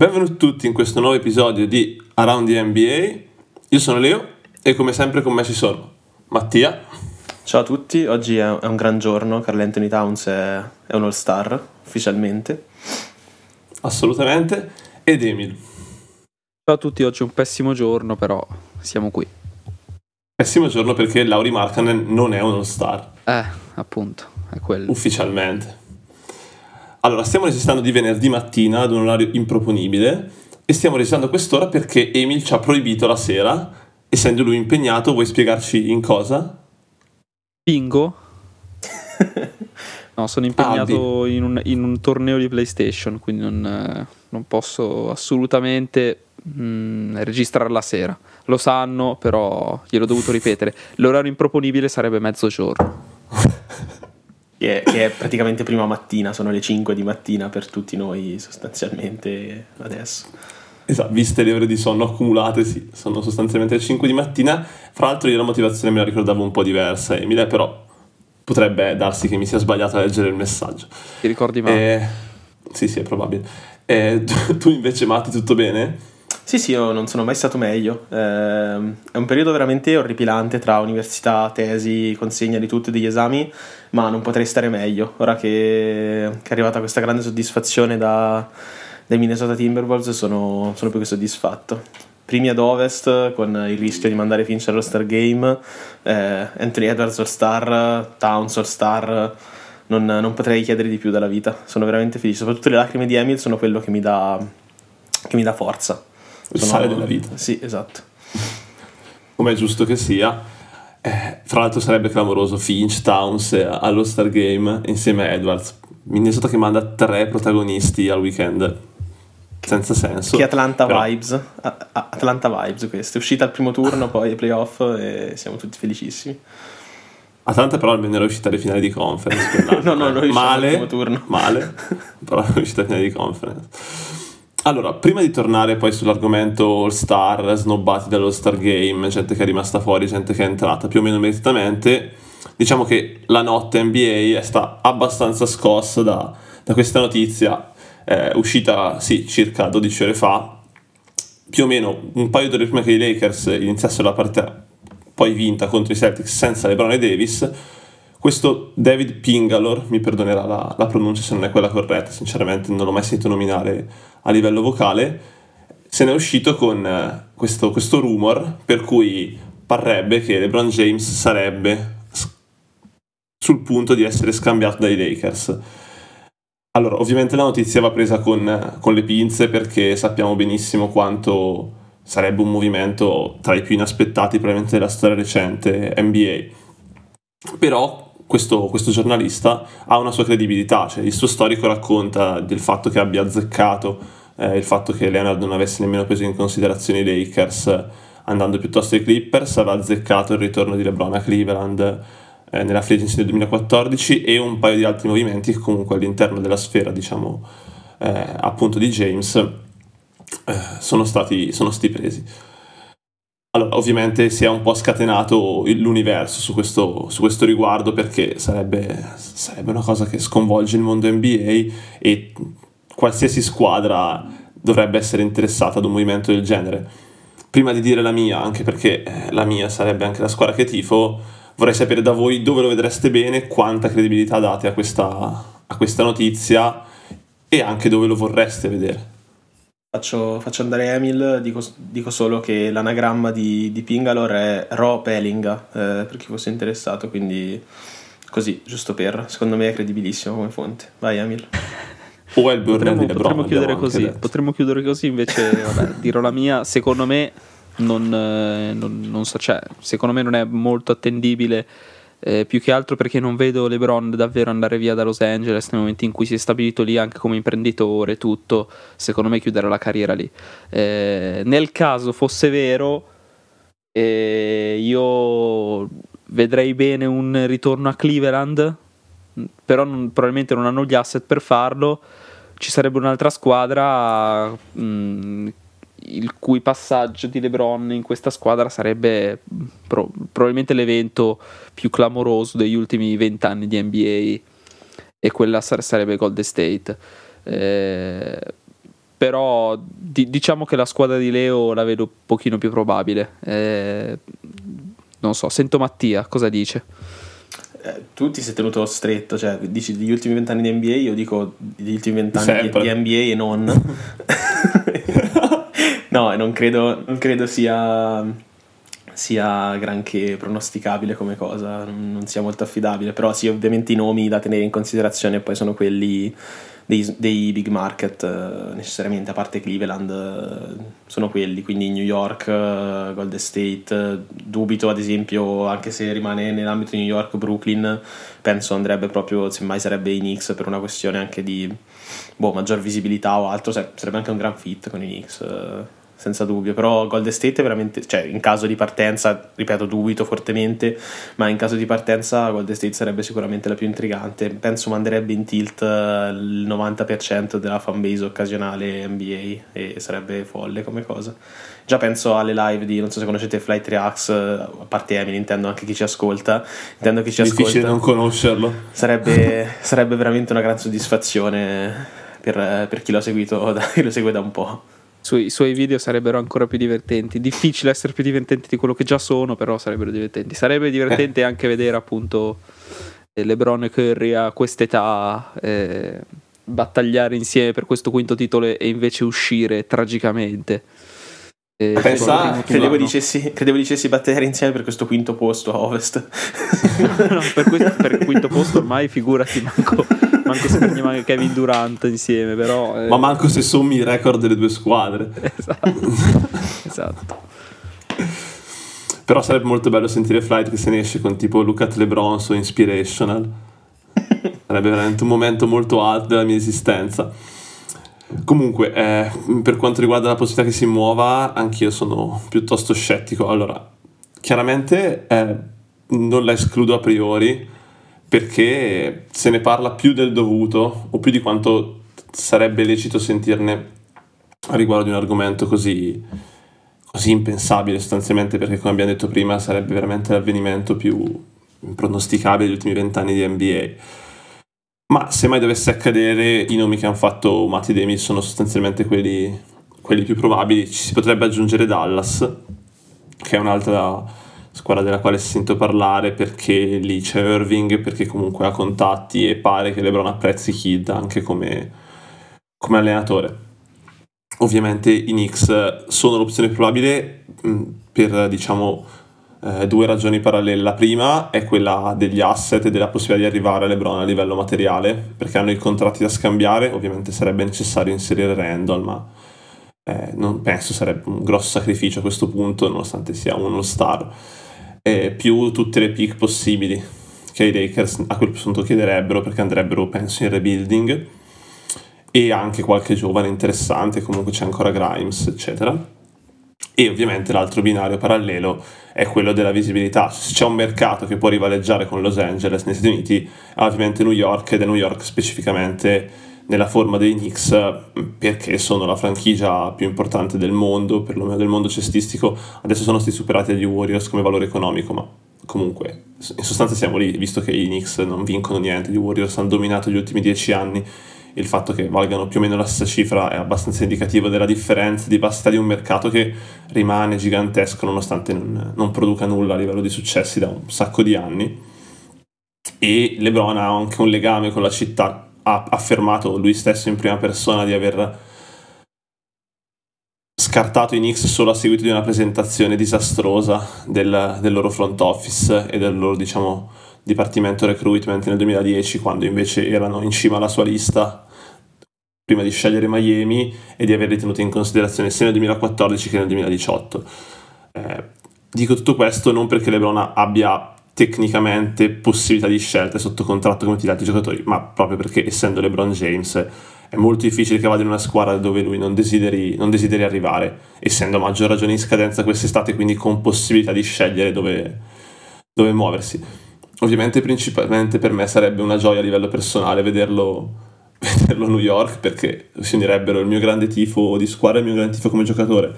Benvenuti tutti in questo nuovo episodio di Around the NBA. Io sono Leo e come sempre con me ci sono Mattia. Ciao a tutti, oggi è un gran giorno, Carl Anthony Towns è, è un all-star ufficialmente. Assolutamente. Ed Emil. Ciao a tutti, oggi è un pessimo giorno, però siamo qui. Pessimo giorno perché Lauri Markkanen non è un all-star. Eh, appunto, è quello. Ufficialmente. Allora, stiamo registrando di venerdì mattina ad un orario improponibile e stiamo registrando quest'ora perché Emil ci ha proibito la sera, essendo lui impegnato, vuoi spiegarci in cosa? Bingo? no, sono impegnato ah, in, un, in, un, torneo di PlayStation, quindi non, non posso assolutamente mh, mm, registrare la sera. Lo sanno, però gliel'ho dovuto ripetere. L'orario improponibile sarebbe mezzogiorno. che, è, che è praticamente prima mattina, sono le 5 di mattina per tutti noi sostanzialmente adesso. Esatto, viste le ore di sonno accumulate, sì, sono sostanzialmente le 5 di mattina. Fra l'altro io la motivazione me la ricordavo un po' diversa, Emile, però potrebbe darsi che mi sia sbagliato a leggere il messaggio. Ti ricordi male? Eh, sì, sì, è probabile. Eh, tu invece, Matti, tutto bene? Sì, sì, io non sono mai stato meglio. Eh, è un periodo veramente orripilante tra università, tesi, consegna di tutti degli esami, ma non potrei stare meglio. Ora che, che è arrivata questa grande soddisfazione da, dai Minnesota Timberwolves, sono, sono più che soddisfatto. Primi ad ovest con il rischio di mandare Finch allo Star Game, eh, Anthony Edwards All Star, Towns All Star. Non, non, potrei chiedere di più dalla vita. Sono veramente felice. Soprattutto le lacrime di Emil sono quello che mi dà, che mi dà forza il sale della vita. Sì, esatto. Come è giusto che sia. Eh, fra l'altro sarebbe clamoroso Finch, Towns allo Star Game insieme a Edwards. Minnesota che manda tre protagonisti al weekend. Senza senso. Che Atlanta però... Vibes. A- Atlanta Vibes questa. È uscita al primo turno, poi ai playoff e siamo tutti felicissimi. Atlanta però almeno è uscita alle finali di conference. no, no, noi male, al primo turno. Male, però è uscita alle finali di conference. Allora, prima di tornare poi sull'argomento All Star, snobbati dall'All Star Game, gente che è rimasta fuori, gente che è entrata più o meno meritatamente, diciamo che la notte NBA è stata abbastanza scossa da, da questa notizia, eh, uscita sì, circa 12 ore fa, più o meno un paio d'ore prima che i Lakers iniziassero la partita poi vinta contro i Celtics senza LeBron e Davis, questo David Pingalor, mi perdonerà la, la, pronuncia se non è quella corretta, sinceramente non l'ho mai sentito nominare a livello vocale, se ne è uscito con eh, questo, questo rumor per cui parrebbe che LeBron James sarebbe sul punto di essere scambiato dai Lakers. Allora, ovviamente la notizia va presa con, con le pinze perché sappiamo benissimo quanto sarebbe un movimento tra i più inaspettati probabilmente della storia recente NBA. Però questo, questo, giornalista ha una sua credibilità, cioè il suo storico racconta del fatto che abbia azzeccato eh, il fatto che Leonard non avesse nemmeno preso in considerazione i Lakers andando piuttosto ai Clippers, aveva azzeccato il ritorno di LeBron a Cleveland eh, nella free agency del 2014 e un paio di altri movimenti che comunque all'interno della sfera, diciamo, eh, appunto di James eh, sono, stati, sono stati presi. Allora, ovviamente si è un po' scatenato l'universo su questo, su questo riguardo perché sarebbe, sarebbe, una cosa che sconvolge il mondo NBA e qualsiasi squadra dovrebbe essere interessata ad un movimento del genere. Prima di dire la mia, anche perché eh, la mia sarebbe anche la squadra che tifo, vorrei sapere da voi dove lo vedreste bene, quanta credibilità date a questa, a questa notizia e anche dove lo vorreste vedere. Faccio, faccio, andare Emil, dico, dico, solo che l'anagramma di, di Pingalor è Ro Pelinga, eh, per chi fosse interessato, quindi così, giusto per, secondo me è credibilissimo come fonte. Vai Emil. O è il potremmo, potremmo chiudere così, potremmo chiudere così, invece vabbè, dirò la mia, secondo me non, eh, non, non so, cioè, secondo me non è molto attendibile eh, più che altro perché non vedo LeBron davvero andare via da Los Angeles nel momento in cui si è stabilito lì anche come imprenditore, tutto, secondo me chiudere la carriera lì. Eh, nel caso fosse vero, eh, io vedrei bene un ritorno a Cleveland, però non, probabilmente non hanno gli asset per farlo. Ci sarebbe un'altra squadra mh, mm, il cui passaggio di LeBron in questa squadra sarebbe pro- probabilmente l'evento più clamoroso degli ultimi vent'anni di NBA e quella sarebbe Golden State. Eh, però di- diciamo che la squadra di Leo la vedo un pochino più probabile. Eh, non so, sento Mattia, cosa dice? Eh, tu ti sei tenuto stretto, cioè dici degli ultimi vent'anni di NBA, io dico degli ultimi vent'anni di, di NBA e non. no, non credo, non credo sia, sia, granché pronosticabile come cosa, non sia molto affidabile, però sì, ovviamente i nomi da tenere in considerazione poi sono quelli dei, dei big market eh, necessariamente, a parte Cleveland, eh, sono quelli, quindi New York, eh, Golden State, dubito ad esempio, anche se rimane nell'ambito di New York, Brooklyn, penso andrebbe proprio, semmai sarebbe i Knicks per una questione anche di boh, maggior visibilità o altro, sarebbe anche un gran fit con i Knicks senza dubbio, però Golden State è veramente, cioè in caso di partenza, ripeto, dubito fortemente, ma in caso di partenza Golden State sarebbe sicuramente la più intrigante, penso manderebbe in tilt eh, il 90% della fanbase occasionale NBA e sarebbe folle come cosa. Già penso alle live di, non so se conoscete Flight Reacts, eh, a parte Emily, intendo anche chi ci ascolta, intendo chi ci Difficile ascolta. non conoscerlo. Sarebbe, sarebbe veramente una gran soddisfazione per, per chi, l'ha seguito, chi lo segue da un po' i suoi video sarebbero ancora più divertenti. Difficile essere più divertenti di quello che già sono, però sarebbero divertenti. Sarebbe divertente anche vedere appunto eh, LeBron e Curry a quest'età eh, battagliare insieme per questo quinto titolo e invece uscire tragicamente. Eh, Pensa, credevo dicessi, credevo dicessi battere insieme per questo quinto posto a Ovest. no, per, questo, per il quinto posto ormai figurati manco manco se prendiamo anche Kevin Durant insieme, però... Eh... Ma manco se sommi i record delle due squadre. esatto. esatto. Però sarebbe molto bello sentire Flight che se ne esce con tipo Luca LeBron su Inspirational. Sarebbe veramente un momento molto alto della mia esistenza. Comunque, eh, per quanto riguarda la possibilità che si muova, anch'io sono piuttosto scettico. Allora, chiaramente eh, non la escludo a priori, perché se ne parla più del dovuto o più di quanto sarebbe lecito sentirne riguardo di un argomento così, così impensabile sostanzialmente perché come abbiamo detto prima sarebbe veramente l'avvenimento più impronosticabile degli ultimi vent'anni di NBA. Ma se mai dovesse accadere, i nomi che hanno fatto Matti Demi sono sostanzialmente quelli, quelli più probabili. Ci si potrebbe aggiungere Dallas, che è un'altra squadra della quale sento parlare perché lì c'è Irving, perché comunque ha contatti e pare che LeBron apprezzi Kid anche come, come allenatore. Ovviamente i Knicks sono l'opzione probabile mm, per diciamo eh, due ragioni parallele. La prima è quella degli asset e della possibilità di arrivare a LeBron a livello materiale, perché hanno i contratti da scambiare, ovviamente sarebbe necessario inserire Randall, ma eh, non penso sarebbe un grosso sacrificio a questo punto, nonostante sia uno star. Eh, più tutte le pick possibili che i Lakers a quel punto chiederebbero perché andrebbero penso in rebuilding. E anche qualche giovane interessante comunque c'è ancora Grimes eccetera e ovviamente l'altro binario parallelo è quello della visibilità se c'è un mercato che può rivaleggiare con Los Angeles negli Stati Uniti ovviamente New York ed è New York specificamente nella forma dei Knicks perché sono la franchigia più importante del mondo, perlomeno del mondo cestistico. Adesso sono stati superati dagli Warriors come valore economico, ma comunque in sostanza siamo lì, visto che i Knicks non vincono niente, gli Warriors hanno dominato gli ultimi dieci anni. Il fatto che valgano più o meno la stessa cifra è abbastanza indicativo della differenza di vastità di un mercato che rimane gigantesco nonostante non, non produca nulla a livello di successi da un sacco di anni. E LeBron ha anche un legame con la città ha affermato lui stesso in prima persona di aver scartato i Knicks solo a seguito di una presentazione disastrosa del, del loro front office e del loro diciamo, dipartimento recruitment nel 2010 quando invece erano in cima alla sua lista prima di scegliere Miami e di averli tenuti in considerazione sia nel 2014 che nel 2018 eh, dico tutto questo non perché LeBron abbia tecnicamente possibilità di scelta sotto contratto come tutti gli altri giocatori, ma proprio perché essendo LeBron James è molto difficile che vada in una squadra dove lui non desideri, non desideri arrivare, essendo a maggior ragione in scadenza quest'estate, quindi con possibilità di scegliere dove, dove muoversi. Ovviamente principalmente per me sarebbe una gioia a livello personale vederlo, vederlo a New York perché si unirebbero il mio grande tifo di squadra e il mio grande tifo come giocatore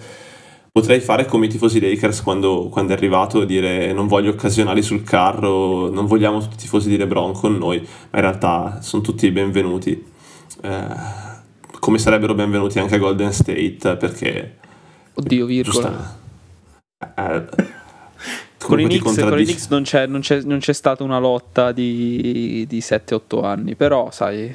potrei fare come i tifosi Lakers quando, quando, è arrivato, dire non voglio occasionali sul carro, non vogliamo tutti i tifosi di LeBron con noi, ma in realtà sono tutti benvenuti. Eh, come sarebbero benvenuti anche a Golden State perché... Oddio, virgola. Eh, con i, Knicks, con i Knicks, non, c'è, non, c'è, non c'è stata una lotta di, di 7-8 anni, però sai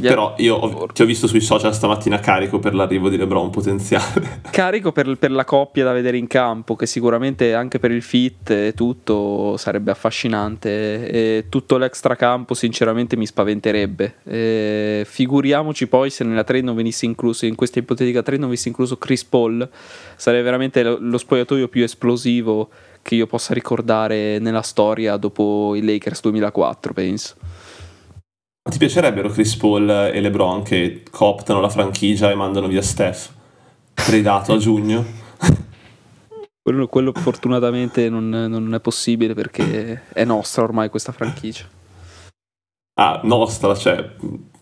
però io ho, ti ho visto sui social stamattina carico per l'arrivo di LeBron potenziale. Carico per, per, la coppia da vedere in campo, che sicuramente anche per il fit e tutto sarebbe affascinante. E tutto l'extra campo, sinceramente, mi spaventerebbe. E figuriamoci poi se nella trade non venisse incluso, in questa ipotetica trade non venisse incluso Chris Paul, sarebbe veramente lo, lo spogliatoio più esplosivo che io possa ricordare nella storia dopo i Lakers 2004, penso. Ti piacerebbero Chris Paul e LeBron che cooptano la franchigia e mandano via Steph? Predato a giugno? Quello, quello fortunatamente non, non, è possibile perché è nostra ormai questa franchigia. Ah, nostra, cioè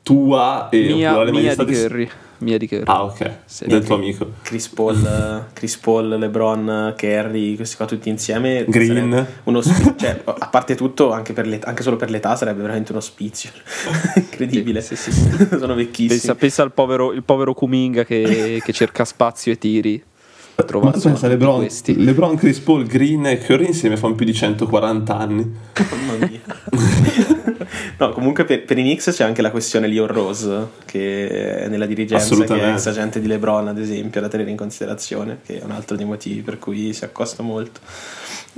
tua e mia, mia di Curry mia di Curry. Ah, ok. Sì. Del tuo amico. Chris Paul, Chris Paul, LeBron, Kerry, questi qua tutti insieme. Green. Uno spi- cioè, a parte tutto, anche, anche, solo per l'età sarebbe veramente uno spizio. Incredibile. Sì, sì, Sono vecchissimi. Pensa, pensa al povero, il povero Kuminga che, che cerca spazio e tiri. Ma pensa LeBron, questi. LeBron, Chris Paul, Green e Curry insieme fanno più di 140 anni. Mamma mia. No, comunque per, per, i Knicks c'è anche la questione Leon Rose, che è nella dirigenza, che è ex agente di LeBron, ad esempio, da tenere in considerazione, che è un altro dei motivi per cui si accosta molto.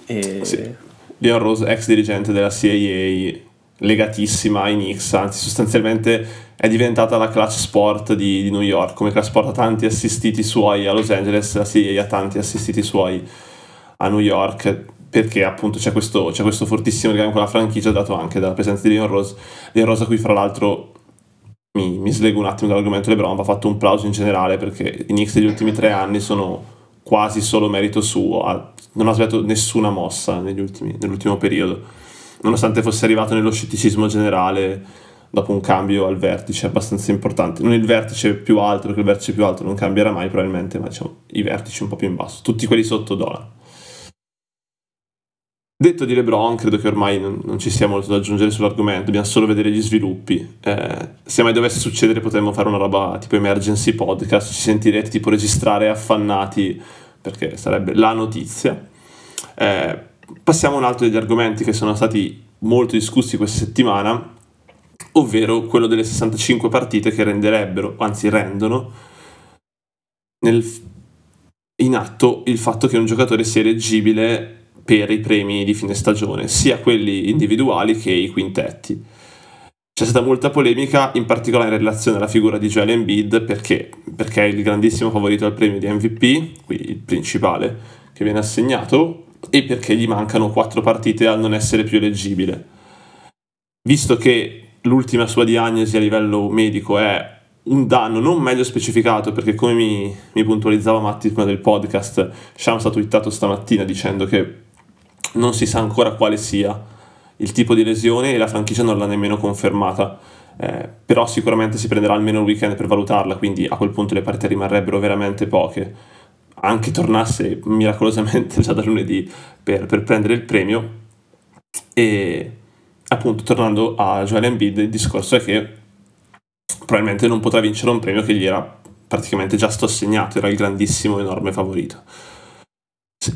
E... Sì. Leon Rose, ex dirigente della CIA, legatissima ai Knicks, anzi sostanzialmente è diventata la clutch sport di, di New York, come clutch sport ha tanti assistiti suoi a Los Angeles, la CIA ha tanti assistiti suoi a New York perché appunto c'è questo, c'è questo fortissimo legame con la franchigia dato anche dalla presenza di Leon Rose. Leon Rose a cui fra l'altro mi, mi slego un attimo dall'argomento LeBron va fatto un plauso in generale perché i Knicks degli ultimi tre anni sono quasi solo merito suo ha, non ha sbagliato nessuna mossa ultimi, nell'ultimo periodo. Nonostante fosse arrivato nello scetticismo generale dopo un cambio al vertice abbastanza importante. Non il vertice più alto perché il vertice più alto non cambierà mai probabilmente ma diciamo i vertici un po' più in basso. Tutti quelli sotto dollaro Detto di LeBron, credo che ormai non, ci sia molto da aggiungere sull'argomento, dobbiamo solo vedere gli sviluppi. Eh, se mai dovesse succedere potremmo fare una roba tipo emergency podcast, ci sentirete tipo registrare affannati perché sarebbe la notizia. Eh, passiamo a un altro degli argomenti che sono stati molto discussi questa settimana, ovvero quello delle 65 partite che renderebbero, anzi rendono, nel, in atto il fatto che un giocatore sia eleggibile per i premi di fine stagione, sia quelli individuali che i quintetti. C'è stata molta polemica, in particolare in relazione alla figura di Joel Embiid, perché? Perché è il grandissimo favorito al premio di MVP, quindi il principale che viene assegnato, e perché gli mancano quattro partite al non essere più eleggibile. Visto che l'ultima sua diagnosi a livello medico è un danno non meglio specificato, perché come mi, mi puntualizzava Matti prima del podcast, Shams ha twittato stamattina dicendo che non si sa ancora quale sia il tipo di lesione e la franchigia non l'ha nemmeno confermata. Eh, però sicuramente si prenderà almeno il weekend per valutarla, quindi a quel punto le partite rimarrebbero veramente poche. Anche tornasse miracolosamente già da lunedì per, per prendere il premio. E appunto, tornando a Joel Embiid, il discorso è che probabilmente non potrà vincere un premio che gli era praticamente già sto assegnato, era il grandissimo, enorme favorito.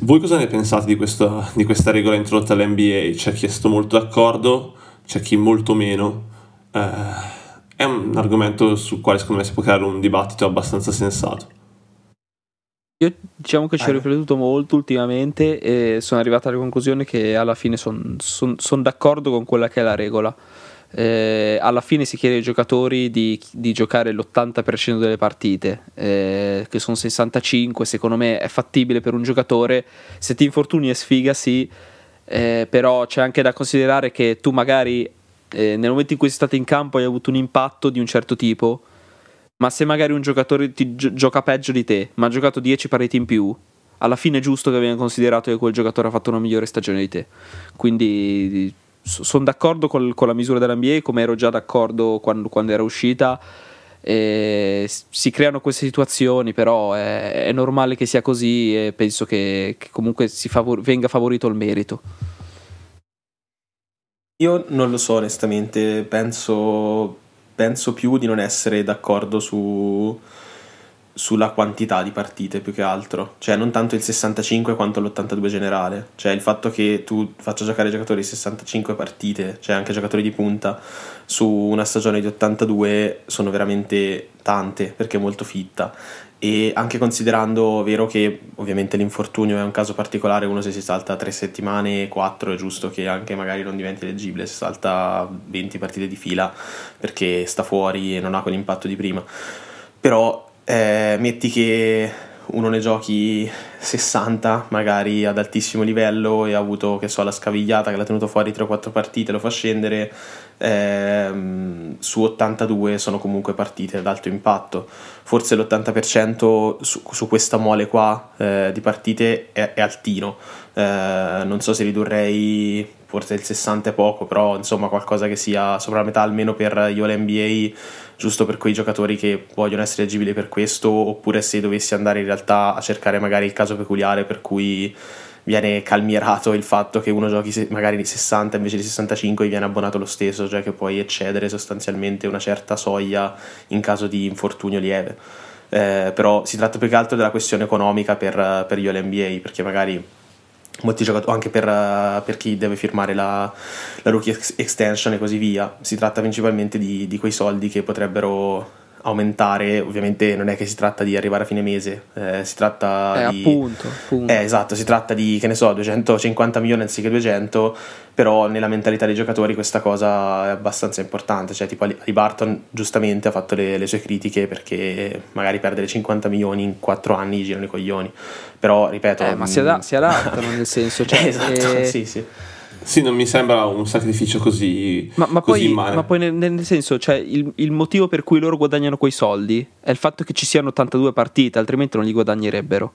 Voi cosa ne pensate di questa, di questa regola introdotta all'NBA? C'è chi è stato molto d'accordo, c'è chi molto meno. Eh, è un argomento sul quale secondo me si può creare un dibattito abbastanza sensato. Io diciamo che ci ho riflettuto molto ultimamente e sono arrivato alla conclusione che alla fine sono son, son d'accordo con quella che è la regola eh, alla fine si chiede ai giocatori di, di giocare l'80% delle partite, eh, che sono 65, secondo me è fattibile per un giocatore, se ti infortuni è sfiga sì, eh, però c'è anche da considerare che tu magari eh, nel momento in cui sei stato in campo hai avuto un impatto di un certo tipo, ma se magari un giocatore ti gi- gioca peggio di te, ma ha giocato 10 pareti in più, alla fine è giusto che venga considerato che quel giocatore ha fatto una migliore stagione di te. Quindi sono d'accordo col, con la misura dell'NBA, come ero già d'accordo quando, quando era uscita. E si creano queste situazioni, però è, è, normale che sia così e penso che, che comunque favor- venga favorito il merito. Io non lo so onestamente, penso, penso più di non essere d'accordo su, sulla quantità di partite più che altro, cioè non tanto il 65 quanto l'82 generale, cioè il fatto che tu faccia giocare giocatori 65 partite, cioè anche giocatori di punta, su una stagione di 82 sono veramente tante perché è molto fitta. E anche considerando, vero che ovviamente l'infortunio è un caso particolare, uno se si salta tre settimane, quattro è giusto che anche magari non diventi leggibile, se salta 20 partite di fila perché sta fuori e non ha quell'impatto di prima. Però eh, metti che uno ne giochi 60 magari ad altissimo livello e ha avuto che so la scavigliata che l'ha tenuto fuori 3 o 4 partite lo fa scendere ehm, su 82 sono comunque partite ad alto impatto. Forse l'80% su, su questa mole qua eh, di partite è, è altino. Eh, non so se ridurrei forse il 60 è poco però insomma qualcosa che sia sopra la metà almeno per io l'NBA giusto per quei giocatori che vogliono essere agibili per questo, oppure se dovessi andare in realtà a cercare magari il caso peculiare per cui viene calmierato il fatto che uno giochi magari di 60 invece di 65 e viene abbonato lo stesso, cioè che puoi eccedere sostanzialmente una certa soglia in caso di infortunio lieve. Eh, però si tratta più che altro della questione economica per, per io l'NBA, perché magari molti giocatori, anche per, uh, per, chi deve firmare la, la, rookie extension e così via. Si tratta principalmente di, di, quei soldi che potrebbero aumentare. Ovviamente non è che si tratta di arrivare a fine mese, eh, si tratta eh, di. Appunto, appunto. Eh, esatto, si tratta di, che ne so, 250 milioni anziché 200, però nella mentalità dei giocatori questa cosa è abbastanza importante. Cioè, tipo Ali Barton giustamente ha fatto le, le sue critiche perché magari perdere 50 milioni in 4 anni girano i coglioni. Però, ripeto. Eh, ma si, ad- si adattano nel senso. Cioè, esatto, eh... sì, sì. Sì, non mi sembra un sacrificio così. Ma, ma così poi, ma poi nel, nel, senso, cioè, il, il, motivo per cui loro guadagnano quei soldi è il fatto che ci siano 82 partite, altrimenti non li guadagnerebbero.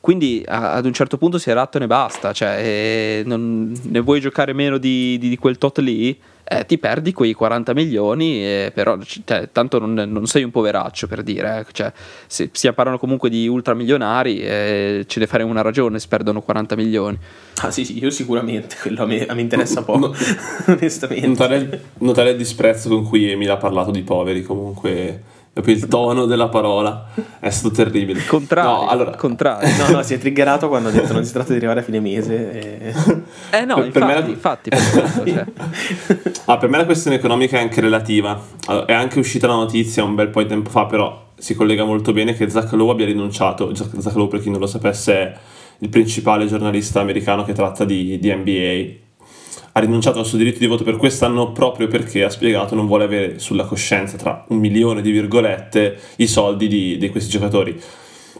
Quindi a, ad un certo punto si adattano e basta. Cioè, eh, non, ne vuoi giocare meno di, di, di quel tot lì? Eh, ti perdi quei 40 milioni, eh, però cioè, tanto non, non, sei un poveraccio per dire, eh. cioè, se si parlano comunque di ultramilionari, eh, ce ne faremo una ragione se perdono 40 milioni. Ah sì, sì io sicuramente, quello a me, a me interessa poco, onestamente. Notare, notare il disprezzo con cui Emil ha parlato di poveri comunque il tono della parola è stato terribile. Il contrario, no, allora... contrario. no, no, si è triggerato quando ha detto non si tratta di arrivare a fine mese. E... Eh no, per, infatti, per me la... infatti per questo, cioè. ah, per me la questione economica è anche relativa. Allora, è anche uscita la notizia un bel po' di tempo fa, però si collega molto bene che Zach Lowe abbia rinunciato. Zach Lowe, per chi non lo sapesse, è il principale giornalista americano che tratta di, di NBA ha rinunciato al suo diritto di voto per quest'anno proprio perché ha spiegato non vuole avere sulla coscienza tra un milione di virgolette i soldi di, di questi giocatori.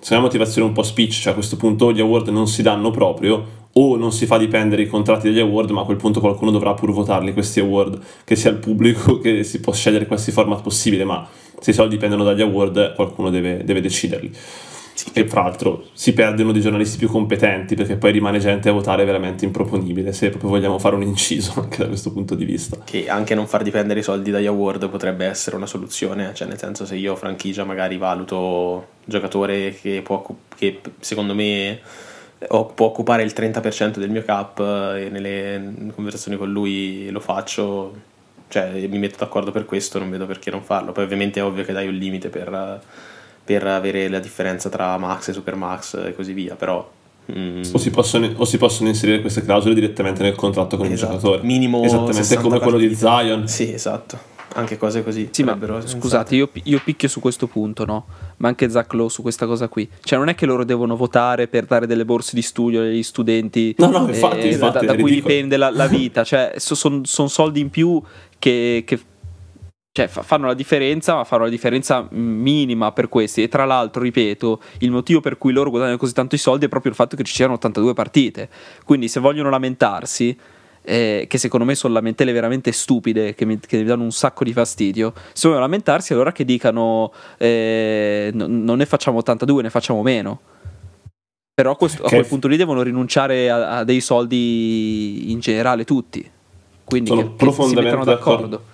Se una motivazione un po' speech, cioè a questo punto gli award non si danno proprio o non si fa dipendere i contratti degli award, ma a quel punto qualcuno dovrà pur votarli questi award, che sia il pubblico che si può scegliere qualsiasi format possibile, ma se i soldi dipendono dagli award qualcuno deve, deve deciderli. E fra l'altro si perdono dei giornalisti più competenti perché poi rimane gente a votare veramente improponibile se proprio vogliamo fare un inciso anche da questo punto di vista. Che anche non far dipendere i soldi dagli award potrebbe essere una soluzione, cioè nel senso se io franchigia magari valuto giocatore che, può, che secondo me può occupare il 30% del mio cap e nelle conversazioni con lui lo faccio, cioè mi metto d'accordo per questo, non vedo perché non farlo. Poi ovviamente è ovvio che dai un limite per per avere la differenza tra max e super max e così via, però... Mm. O, si possono, o, si possono, inserire queste clausole direttamente nel contratto con esatto. il giocatore. Minimo Esattamente come quello di Zion. Sì, esatto. Anche cose così. Sì, ma scusate, io, io, picchio su questo punto, no? Ma anche Zach Lowe su questa cosa qui. Cioè, non è che loro devono votare per dare delle borse di studio agli studenti. No, no, infatti, eh, infatti da, da cui dipende la, la vita. Cioè, sono son soldi in più che, che cioè, fanno la differenza, ma fanno la differenza minima per questi. E tra l'altro, ripeto, il motivo per cui loro guadagnano così tanto i soldi è proprio il fatto che ci siano 82 partite. Quindi, se vogliono lamentarsi, eh, che secondo me sono lamentele veramente stupide, che mi, che mi, danno un sacco di fastidio, se vogliono lamentarsi, allora che dicano eh, no, non ne facciamo 82, ne facciamo meno. Però a, questo, a quel punto lì devono rinunciare a, a, dei soldi in generale tutti. Quindi sono che, profondamente che d'accordo. d'accordo.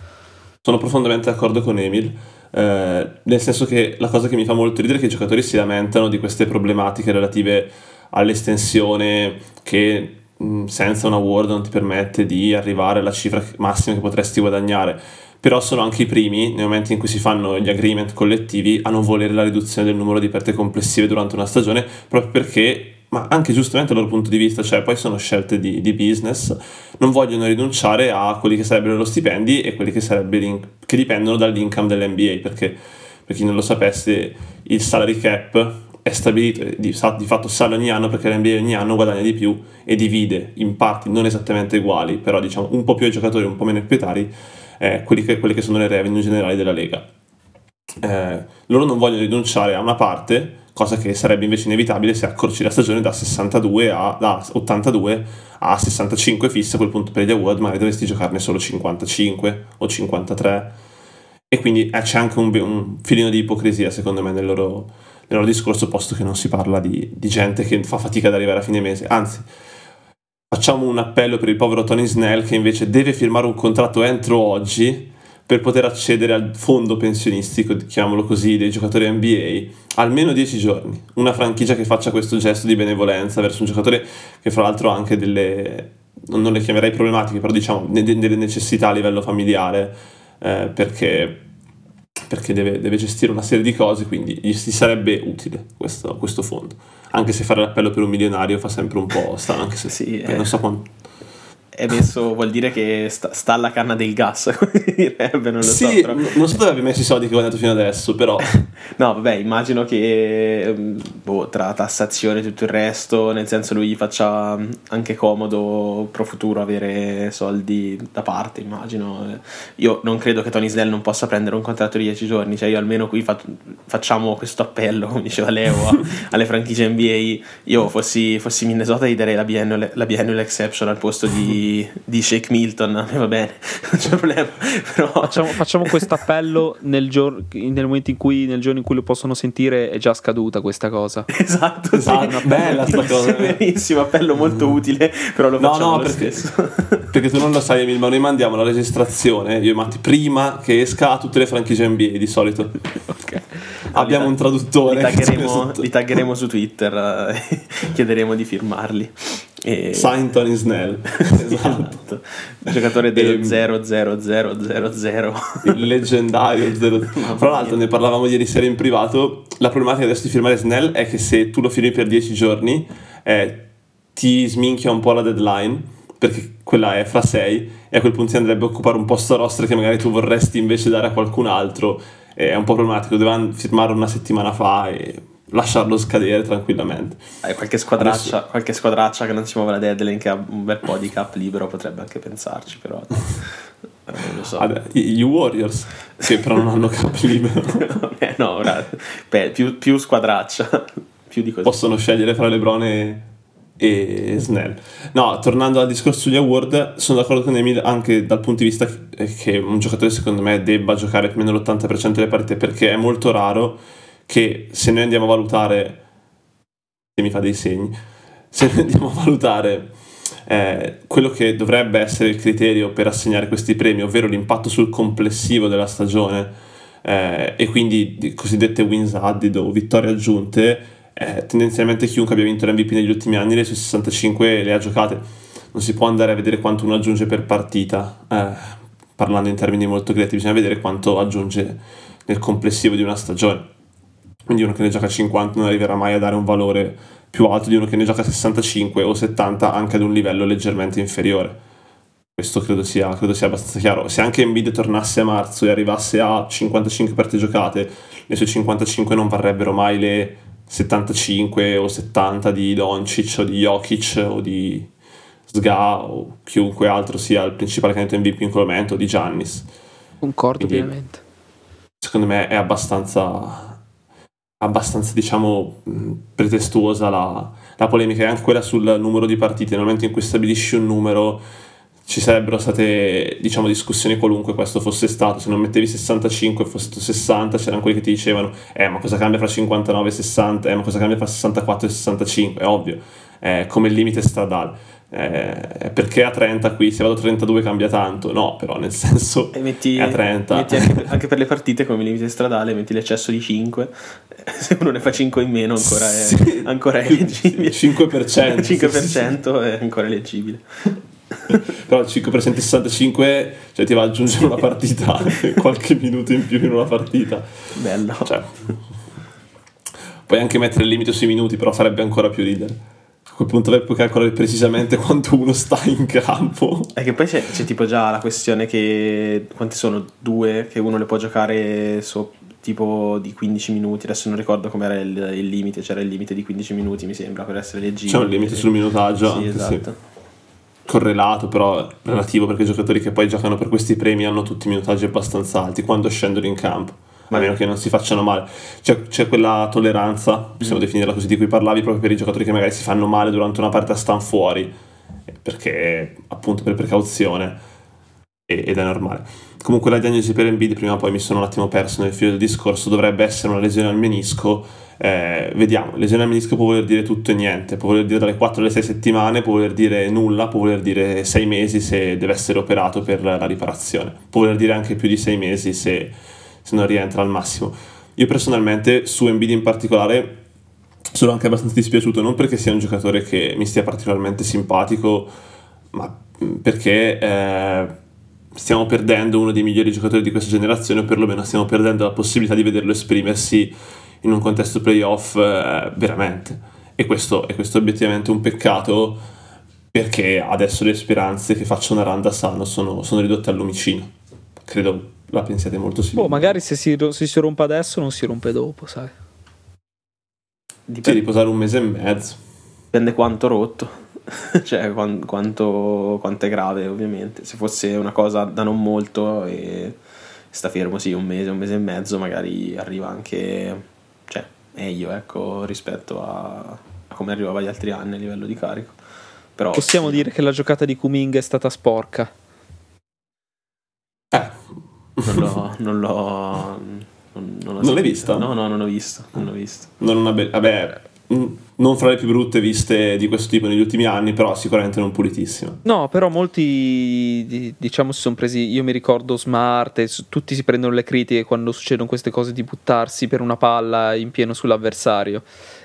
Sono profondamente d'accordo con Emil, eh, nel senso che la cosa che mi fa molto ridere è che i giocatori si lamentano di queste problematiche relative all'estensione che mh, senza un award non ti permette di arrivare alla cifra massima che potresti guadagnare. Però sono anche i primi, nel momento in cui si fanno gli agreement collettivi, a non volere la riduzione del numero di perte complessive durante una stagione, proprio perché, ma anche giustamente dal loro punto di vista, cioè poi sono scelte di, di business, non vogliono rinunciare a quelli che sarebbero lo stipendi e quelli che, che dipendono dall'income dell'NBA, perché per chi non lo sapesse il salary cap è stabilito, di, di fatto sale ogni anno perché l'NBA ogni anno guadagna di più e divide in parti non esattamente uguali, però diciamo un po' più ai giocatori, un po' meno ai proprietari, eh, che, quelle che sono le revenue generali della Lega. Eh, loro non vogliono rinunciare a una parte, cosa che sarebbe invece inevitabile se accorci la stagione da, 62 a, da 82 a 65 fissa, a quel punto per gli award magari dovresti giocarne solo 55 o 53 e quindi eh, c'è anche un, un, filino di ipocrisia secondo me nel loro, nel loro, discorso posto che non si parla di, di gente che fa fatica ad arrivare a fine mese. Anzi facciamo un appello per il povero Tony Snell che invece deve firmare un contratto entro oggi per poter accedere al fondo pensionistico, chiamiamolo così, dei giocatori NBA, almeno 10 giorni. Una franchigia che faccia questo gesto di benevolenza verso un giocatore che fra l'altro ha anche delle, non le chiamerei problematiche, però diciamo delle necessità a livello familiare, eh, perché, perché deve, deve, gestire una serie di cose, quindi gli sarebbe utile questo, questo fondo anche se fare l'appello per un milionario fa sempre un po' strano, anche se sì, eh. non so quanto è messo vuol dire che sta, sta, alla canna del gas, direbbe, non lo sì, so. Però... non so dove abbia messo i soldi che ho guadagnato fino adesso, però... no, vabbè, immagino che mm, boh, tra tassazione e tutto il resto, nel senso lui gli faccia mm, anche comodo pro futuro avere soldi da parte, immagino. Io non credo che Tony Snell non possa prendere un contratto di 10 giorni, cioè io almeno qui fa, facciamo questo appello, come diceva Leo, alle franchigie NBA. Io fossi, fossi Minnesota gli darei la biennial, la biennial exception al posto di di, Shake Milton, a me va bene, non c'è problema. Però... Facciamo, facciamo questo appello nel, gior- nel, momento in cui, nel giorno in cui lo possono sentire, è già scaduta questa cosa. Esatto, esatto sì. bella sta cosa. Benissimo, appello molto mm. utile, però lo facciamo no, no, perché, stesso. perché tu non lo sai, Emil, ma noi mandiamo la registrazione, io e Matti, prima che esca a tutte le franchigie NBA di solito. ok. Abbiamo un traduttore. Li taggeremo, li taggeremo su Twitter, eh, chiederemo di firmarli. E... Sainton in Snell esatto. giocatore del 00000 il leggendario 0 fra l'altro ne parlavamo ieri sera in privato. La problematica adesso di firmare Snell è che se tu lo firmi per 10 giorni eh, ti sminchia un po' la deadline perché quella è fra 6 e a quel punto ti andrebbe a occupare un posto a roster che magari tu vorresti invece dare a qualcun altro. È un po' problematico. Dovevano firmare una settimana fa e lasciarlo scadere tranquillamente. Eh, qualche, squadraccia, Adesso... qualche squadraccia che non si muove la deadline, che ha un bel po' di cap libero, potrebbe anche pensarci, però. Eh, non lo so. Vabbè, gli Warriors, sì, però non hanno cap libero. eh, no, ora, beh, più, più, squadraccia, più di così. Possono scegliere fra LeBron e, e Snell. No, tornando al discorso sugli award, sono d'accordo con Emil anche dal punto di vista che un giocatore secondo me debba giocare più o meno l'80% delle partite perché è molto raro che se noi andiamo a valutare, se mi fa dei segni, se noi andiamo a valutare eh, quello che dovrebbe essere il criterio per assegnare questi premi, ovvero l'impatto sul complessivo della stagione eh, e quindi cosiddette wins added o vittorie aggiunte, eh, tendenzialmente chiunque abbia vinto l'MVP negli ultimi anni le sue 65 le ha giocate. Non si può andare a vedere quanto uno aggiunge per partita, eh, parlando in termini molto creativi, bisogna vedere quanto aggiunge nel complessivo di una stagione quindi uno che ne gioca 50 non arriverà mai a dare un valore più alto di uno che ne gioca 65 o 70 anche ad un livello leggermente inferiore. Questo credo sia, credo sia abbastanza chiaro. Se anche Embiid tornasse a marzo e arrivasse a 55 partite giocate, le sue 55 non varrebbero mai le 75 o 70 di Doncic o di Jokic o di Sga o chiunque altro sia il principale candidato MVP in quel momento, o di Giannis. Concordo Quindi, ovviamente. Secondo me è abbastanza abbastanza diciamo pretestuosa la, la, polemica. E anche quella sul numero di partite nel momento in cui stabilisci un numero ci sarebbero state diciamo discussioni qualunque. Questo fosse stato se non mettevi 65 e fosse 60 c'erano quelli che ti dicevano eh ma cosa cambia fra 59 e 60 eh ma cosa cambia fra 64 e 65 è ovvio. Eh, come limite stradale. Eh, perché a 30 qui se vado a 32 cambia tanto. No però nel senso e metti, a 30 metti anche, anche, per le partite come limite stradale metti l'eccesso di 5 se uno ne fa 5 in meno ancora è, sì. ancora è leggibile. 5% 5% sì, è ancora leggibile. Però il 5% 65 cioè ti va ad aggiungere una partita qualche minuto in più in una partita. Bello. Cioè, puoi anche mettere il limite sui minuti però farebbe ancora più ridere quel punto puoi calcolare precisamente quanto uno sta in campo. È che poi c'è, c'è, tipo già la questione che quanti sono due che uno le può giocare so, tipo di 15 minuti, adesso non ricordo com'era il, il limite, c'era il limite di 15 minuti mi sembra per essere leggibile. C'è un limite sul minutaggio. Sì, esatto. Sì. Correlato però relativo perché i giocatori che poi giocano per questi premi hanno tutti minutaggi abbastanza alti quando scendono in campo a meno che non si facciano male. C'è, c'è quella tolleranza, possiamo mm. definirla così, di cui parlavi, proprio per i giocatori che magari si fanno male durante una partita, stanno fuori, perché appunto per precauzione, ed è normale. Comunque la diagnosi per Embiid, prima o poi mi sono un attimo perso nel filo del discorso, dovrebbe essere una lesione al menisco. Eh, vediamo, lesione al menisco può voler dire tutto e niente, può voler dire dalle 4 alle 6 settimane, può voler dire nulla, può voler dire 6 mesi se deve essere operato per la riparazione, può voler dire anche più di 6 mesi se se non rientra al massimo. Io personalmente su Embiid in particolare sono anche abbastanza dispiaciuto, non perché sia un giocatore che mi stia particolarmente simpatico, ma perché eh, stiamo perdendo uno dei migliori giocatori di questa generazione, o perlomeno stiamo perdendo la possibilità di vederlo esprimersi in un contesto playoff eh, veramente. E questo, e questo è obiettivamente un peccato perché adesso le speranze che faccia una randa sano sono, sono ridotte al lumicino. Credo la pensiate molto simile. Oh, magari se si, se si rompe adesso non si rompe dopo, sai. Dipende. Sì, riposare un mese e mezzo. Dipende quanto rotto. cioè, quanto, quanto, è grave, ovviamente. Se fosse una cosa da non molto e sta fermo, sì, un mese, un mese e mezzo, magari arriva anche, cioè, meglio, ecco, rispetto a, a come arrivava gli altri anni a livello di carico. Però, Possiamo sì. dire che la giocata di Kuming è stata sporca. Non l'ho, non l'ho non, non, non l'hai vista? No, no, non ho visto. Non ho visto. Non una be- vabbè, non fra le più brutte viste di questo tipo negli ultimi anni, però sicuramente non pulitissima. No, però molti diciamo si sono presi. Io mi ricordo Smart, e tutti si prendono le critiche quando succedono queste cose di buttarsi per una palla in pieno sull'avversario.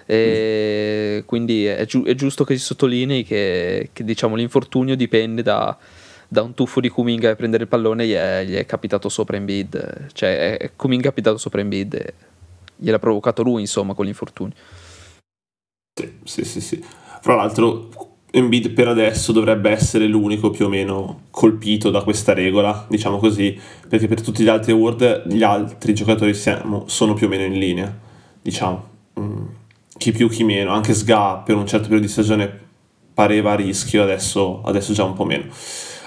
E mm. Quindi è, giu- è, giusto che si sottolinei che, che diciamo, l'infortunio dipende da da un tuffo di Kuminga a prendere il pallone gli è, gli è capitato sopra in bid cioè è, Kuminga è capitato sopra in bid e gliel'ha provocato lui insomma con l'infortunio sì sì sì, sì. fra l'altro Embiid per adesso dovrebbe essere l'unico più o meno colpito da questa regola, diciamo così, perché per tutti gli altri award gli altri giocatori siamo, sono più o meno in linea, diciamo. Mm. Chi più, chi meno. Anche Sga per un certo periodo di stagione pareva a rischio, adesso, adesso già un po' meno.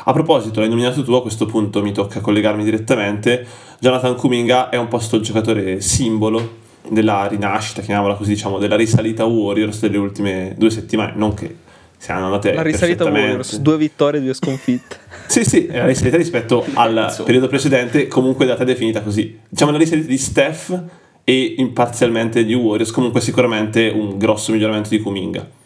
A proposito, l'hai nominato tu, a questo punto mi tocca collegarmi direttamente. Jonathan Kuminga è un po' il giocatore simbolo della rinascita, chiamiamola così, diciamo, della risalita Warriors delle ultime due settimane, non che siano andate La risalita Warriors, due vittorie, due sconfitte. sì, sì, è la risalita rispetto al periodo precedente, comunque data definita così. Diciamo la risalita di Steph e imparzialmente di Warriors, comunque sicuramente un grosso miglioramento di Kuminga.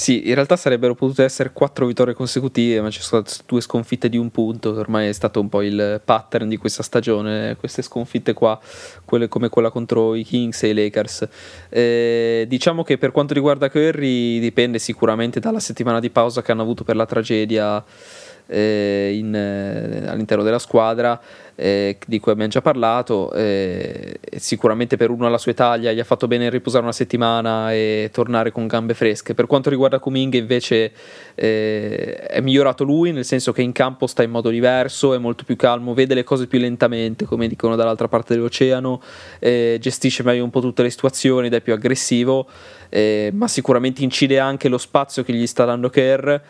Sì, in realtà sarebbero potute essere quattro vittorie consecutive, ma ci sono state due sconfitte di un punto, ormai è stato un po' il pattern di questa stagione, queste sconfitte qua, quelle come quella contro i Kings e i Lakers. Eh, diciamo che per quanto riguarda Curry dipende sicuramente dalla settimana di pausa che hanno avuto per la tragedia eh, in, eh, all'interno della squadra eh, di cui abbiamo già parlato. Eh, sicuramente per uno alla sua Italia gli ha fatto bene riposare una settimana e tornare con gambe fresche. Per quanto riguarda Kuminga invece eh, è migliorato lui, nel senso che in campo sta in modo diverso, è molto più calmo, vede le cose più lentamente, come dicono dall'altra parte dell'oceano, eh, gestisce meglio un po' tutte le situazioni ed è più aggressivo. Ma sicuramente incide anche lo spazio che gli sta dando Kerr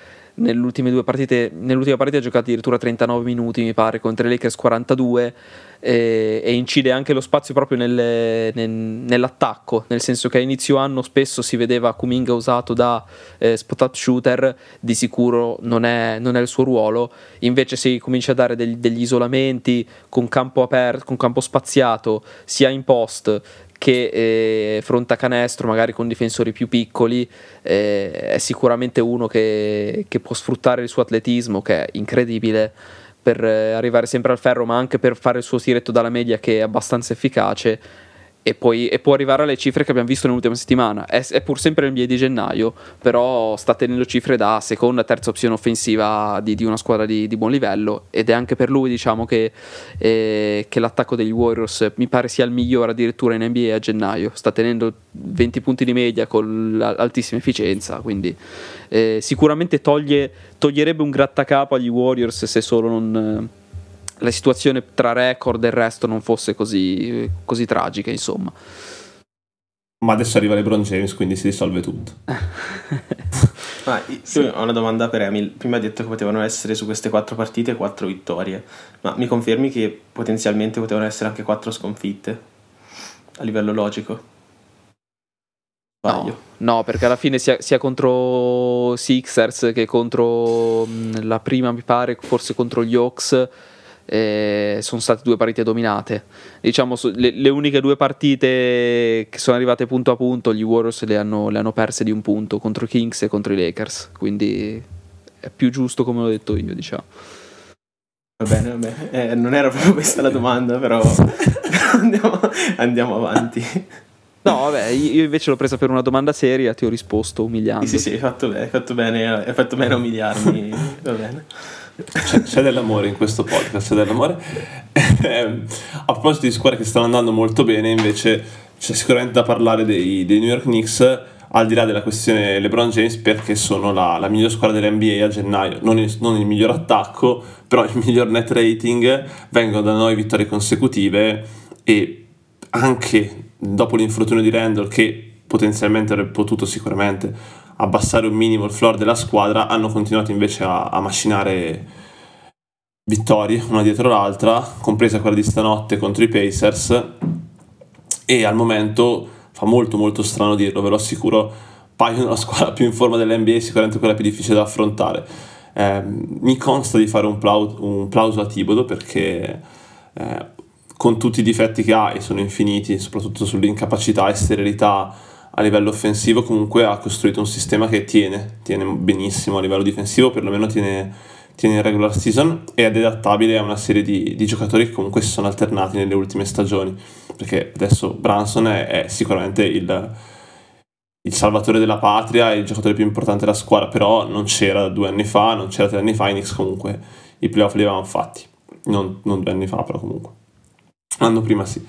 nell'ultima due partite, nell'ultima partita ha giocato addirittura 39 minuti, mi pare, contro i Lakers 42 e, e incide anche lo spazio proprio nel, nel, nell'attacco, nel senso che a inizio anno spesso si vedeva Kuminga usato da eh, spot up shooter, di sicuro non è, non è, il suo ruolo, invece se comincia a dare degli, degli isolamenti con campo aperto, con campo spaziato, sia in post che eh, fronte a canestro, magari con difensori più piccoli, eh, è sicuramente uno che, che, può sfruttare il suo atletismo, che è incredibile, per eh, arrivare sempre al ferro, ma anche per fare il suo tiretto dalla media che è abbastanza efficace e, poi, e può arrivare alle cifre che abbiamo visto nell'ultima settimana. È, è pur sempre nel di gennaio, però sta tenendo cifre da seconda, terza opzione offensiva di, di una squadra di, di, buon livello ed è anche per lui diciamo che, eh, che, l'attacco degli Warriors mi pare sia il migliore addirittura in NBA a gennaio. Sta tenendo 20 punti di media con altissima efficienza, quindi eh, sicuramente toglie, toglierebbe un grattacapo agli Warriors se solo non la situazione tra record e il resto non fosse così, così tragica, insomma. Ma adesso arriva LeBron James, quindi si risolve tutto. ah, sì. ho una domanda per Emil. Prima hai detto che potevano essere su queste quattro partite quattro vittorie, ma mi confermi che potenzialmente potevano essere anche quattro sconfitte? A livello logico? No, no, perché alla fine sia, sia, contro Sixers che contro la prima, mi pare, forse contro gli Hawks eh, sono state due partite dominate. Diciamo, le, le, uniche due partite che sono arrivate punto a punto, gli Warriors le hanno, le hanno perse di un punto contro i Kings e contro i Lakers. Quindi è più giusto come l'ho detto io, diciamo. Va bene, va bene. Eh, non era proprio questa la domanda, però andiamo, andiamo avanti. No, vabbè, io invece l'ho presa per una domanda seria, ti ho risposto umiliando. Sì, sì, sì, hai fatto bene, hai fatto bene, hai fatto bene a umiliarmi, va bene. C'è, c'è, dell'amore in questo podcast, c'è dell'amore. Ehm, a proposito di squadre che stanno andando molto bene, invece c'è sicuramente da parlare dei, dei New York Knicks, al di là della questione LeBron James, perché sono la, la miglior squadra dell'NBA a gennaio, non il, non il, miglior attacco, però il miglior net rating, vengono da noi vittorie consecutive e anche dopo l'infortunio di Randall, che potenzialmente avrebbe potuto sicuramente abbassare un minimo il floor della squadra, hanno continuato invece a, a macinare vittorie una dietro l'altra, compresa quella di stanotte contro i Pacers e al momento fa molto molto strano dirlo, ve lo assicuro, paiono la squadra più in forma dell'NBA, sicuramente quella più difficile da affrontare. Eh, mi consta di fare un, plau- un plauso a Tibodo perché eh, con tutti i difetti che ha, e sono infiniti, soprattutto sull'incapacità e sterilità a livello offensivo comunque ha costruito un sistema che tiene, tiene benissimo a livello difensivo, perlomeno tiene, tiene in regular season ed è adattabile a una serie di, di, giocatori che comunque si sono alternati nelle ultime stagioni, perché adesso Branson è, è sicuramente il, il salvatore della patria, il giocatore più importante della squadra, però non c'era due anni fa, non c'era tre anni fa, Knicks comunque i playoff li avevano fatti, non, non due anni fa però comunque, l'anno prima sì.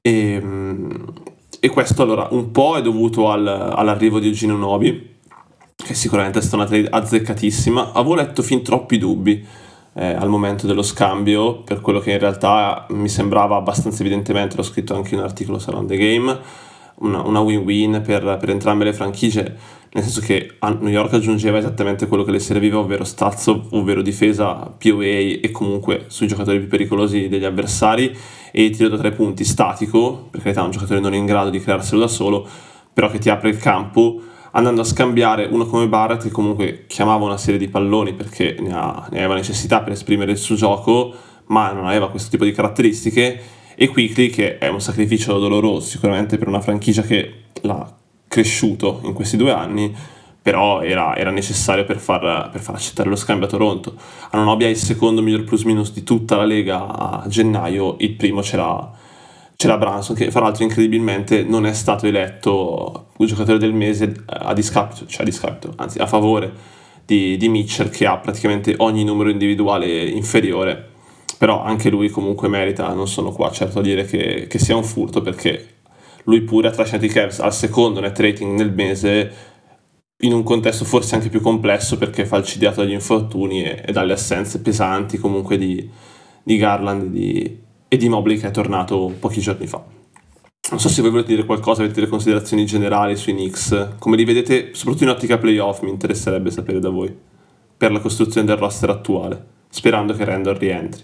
E, ehm, e questo allora un po' è dovuto al, all'arrivo di Eugenio Nobi, che sicuramente è stata una trade azzeccatissima. Avevo letto fin troppi dubbi eh, al momento dello scambio, per quello che in realtà mi sembrava abbastanza evidentemente, l'ho scritto anche in un articolo su Around the Game, una, una win-win per, per, entrambe le franchigie, nel senso che a New York aggiungeva esattamente quello che le serviva, ovvero stazzo, ovvero difesa, POA e comunque sui giocatori più pericolosi degli avversari. E tiro da tre punti statico, per carità un giocatore non in grado di crearselo da solo, però che ti apre il campo andando a scambiare uno come Barrett che comunque chiamava una serie di palloni perché ne, ha, ne aveva necessità per esprimere il suo gioco, ma non aveva questo tipo di caratteristiche, e Quickly che è un sacrificio doloroso sicuramente per una franchigia che l'ha cresciuto in questi due anni, però era, era necessario per far, per far, accettare lo scambio a Toronto. Anonobia è il secondo miglior plus minus di tutta la Lega a gennaio, il primo c'era, c'era Branson che fra l'altro incredibilmente non è stato eletto giocatore del mese a discapito, cioè a discapito, anzi a favore di, di Mitchell che ha praticamente ogni numero individuale inferiore, però anche lui comunque merita, non sono qua certo a dire che, che sia un furto perché lui pure ha trascinato Cavs al secondo net rating nel mese in un contesto forse anche più complesso perché falcidiato dagli infortuni e, e dalle assenze pesanti comunque di, di Garland di, e di Mobley che è tornato pochi giorni fa. Non so se voi volete dire qualcosa, avete delle considerazioni generali sui Knicks, come li vedete soprattutto in ottica playoff mi interesserebbe sapere da voi, per la costruzione del roster attuale, sperando che Randall rientri.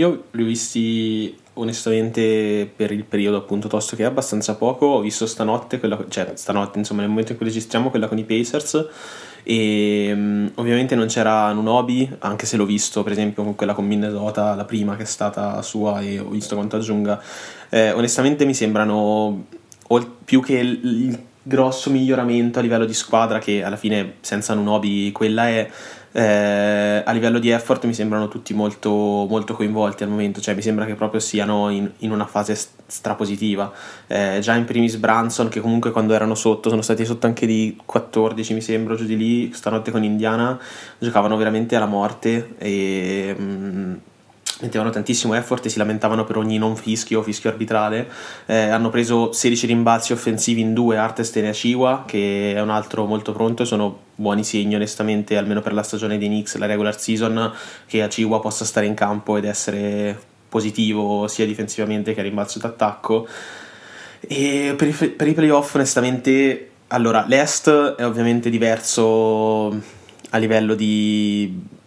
Io li ho visti onestamente per il periodo appunto tosto che è abbastanza poco. Ho visto stanotte, quella, cioè stanotte insomma nel momento in cui registriamo quella con i Pacers e um, ovviamente non c'era Nunobi, anche se l'ho visto per esempio con quella con Minnesota, la prima che è stata sua e ho visto quanto aggiunga. eh, onestamente mi sembrano più che il, il grosso miglioramento a livello di squadra che alla fine senza Nunobi quella è eh, a livello di effort mi sembrano tutti molto, molto, coinvolti al momento, cioè mi sembra che proprio siano in, in una fase strapositiva. Eh, già in primis Branson, che comunque quando erano sotto, sono stati sotto anche di 14 mi sembra, giù di lì, stanotte con Indiana, giocavano veramente alla morte e... Mh, mm, mettevano tantissimo effort e si lamentavano per ogni non fischio fischio arbitrale. Eh, hanno preso 16 rimbalzi offensivi in due, Artesten e Aciwa, che è un altro molto pronto e sono buoni segni onestamente, almeno per la stagione dei Knicks, la regular season, che Aciwa possa stare in campo ed essere positivo sia difensivamente che a rimbalzo d'attacco. E per i, per i playoff onestamente, allora, l'Est è ovviamente diverso a livello di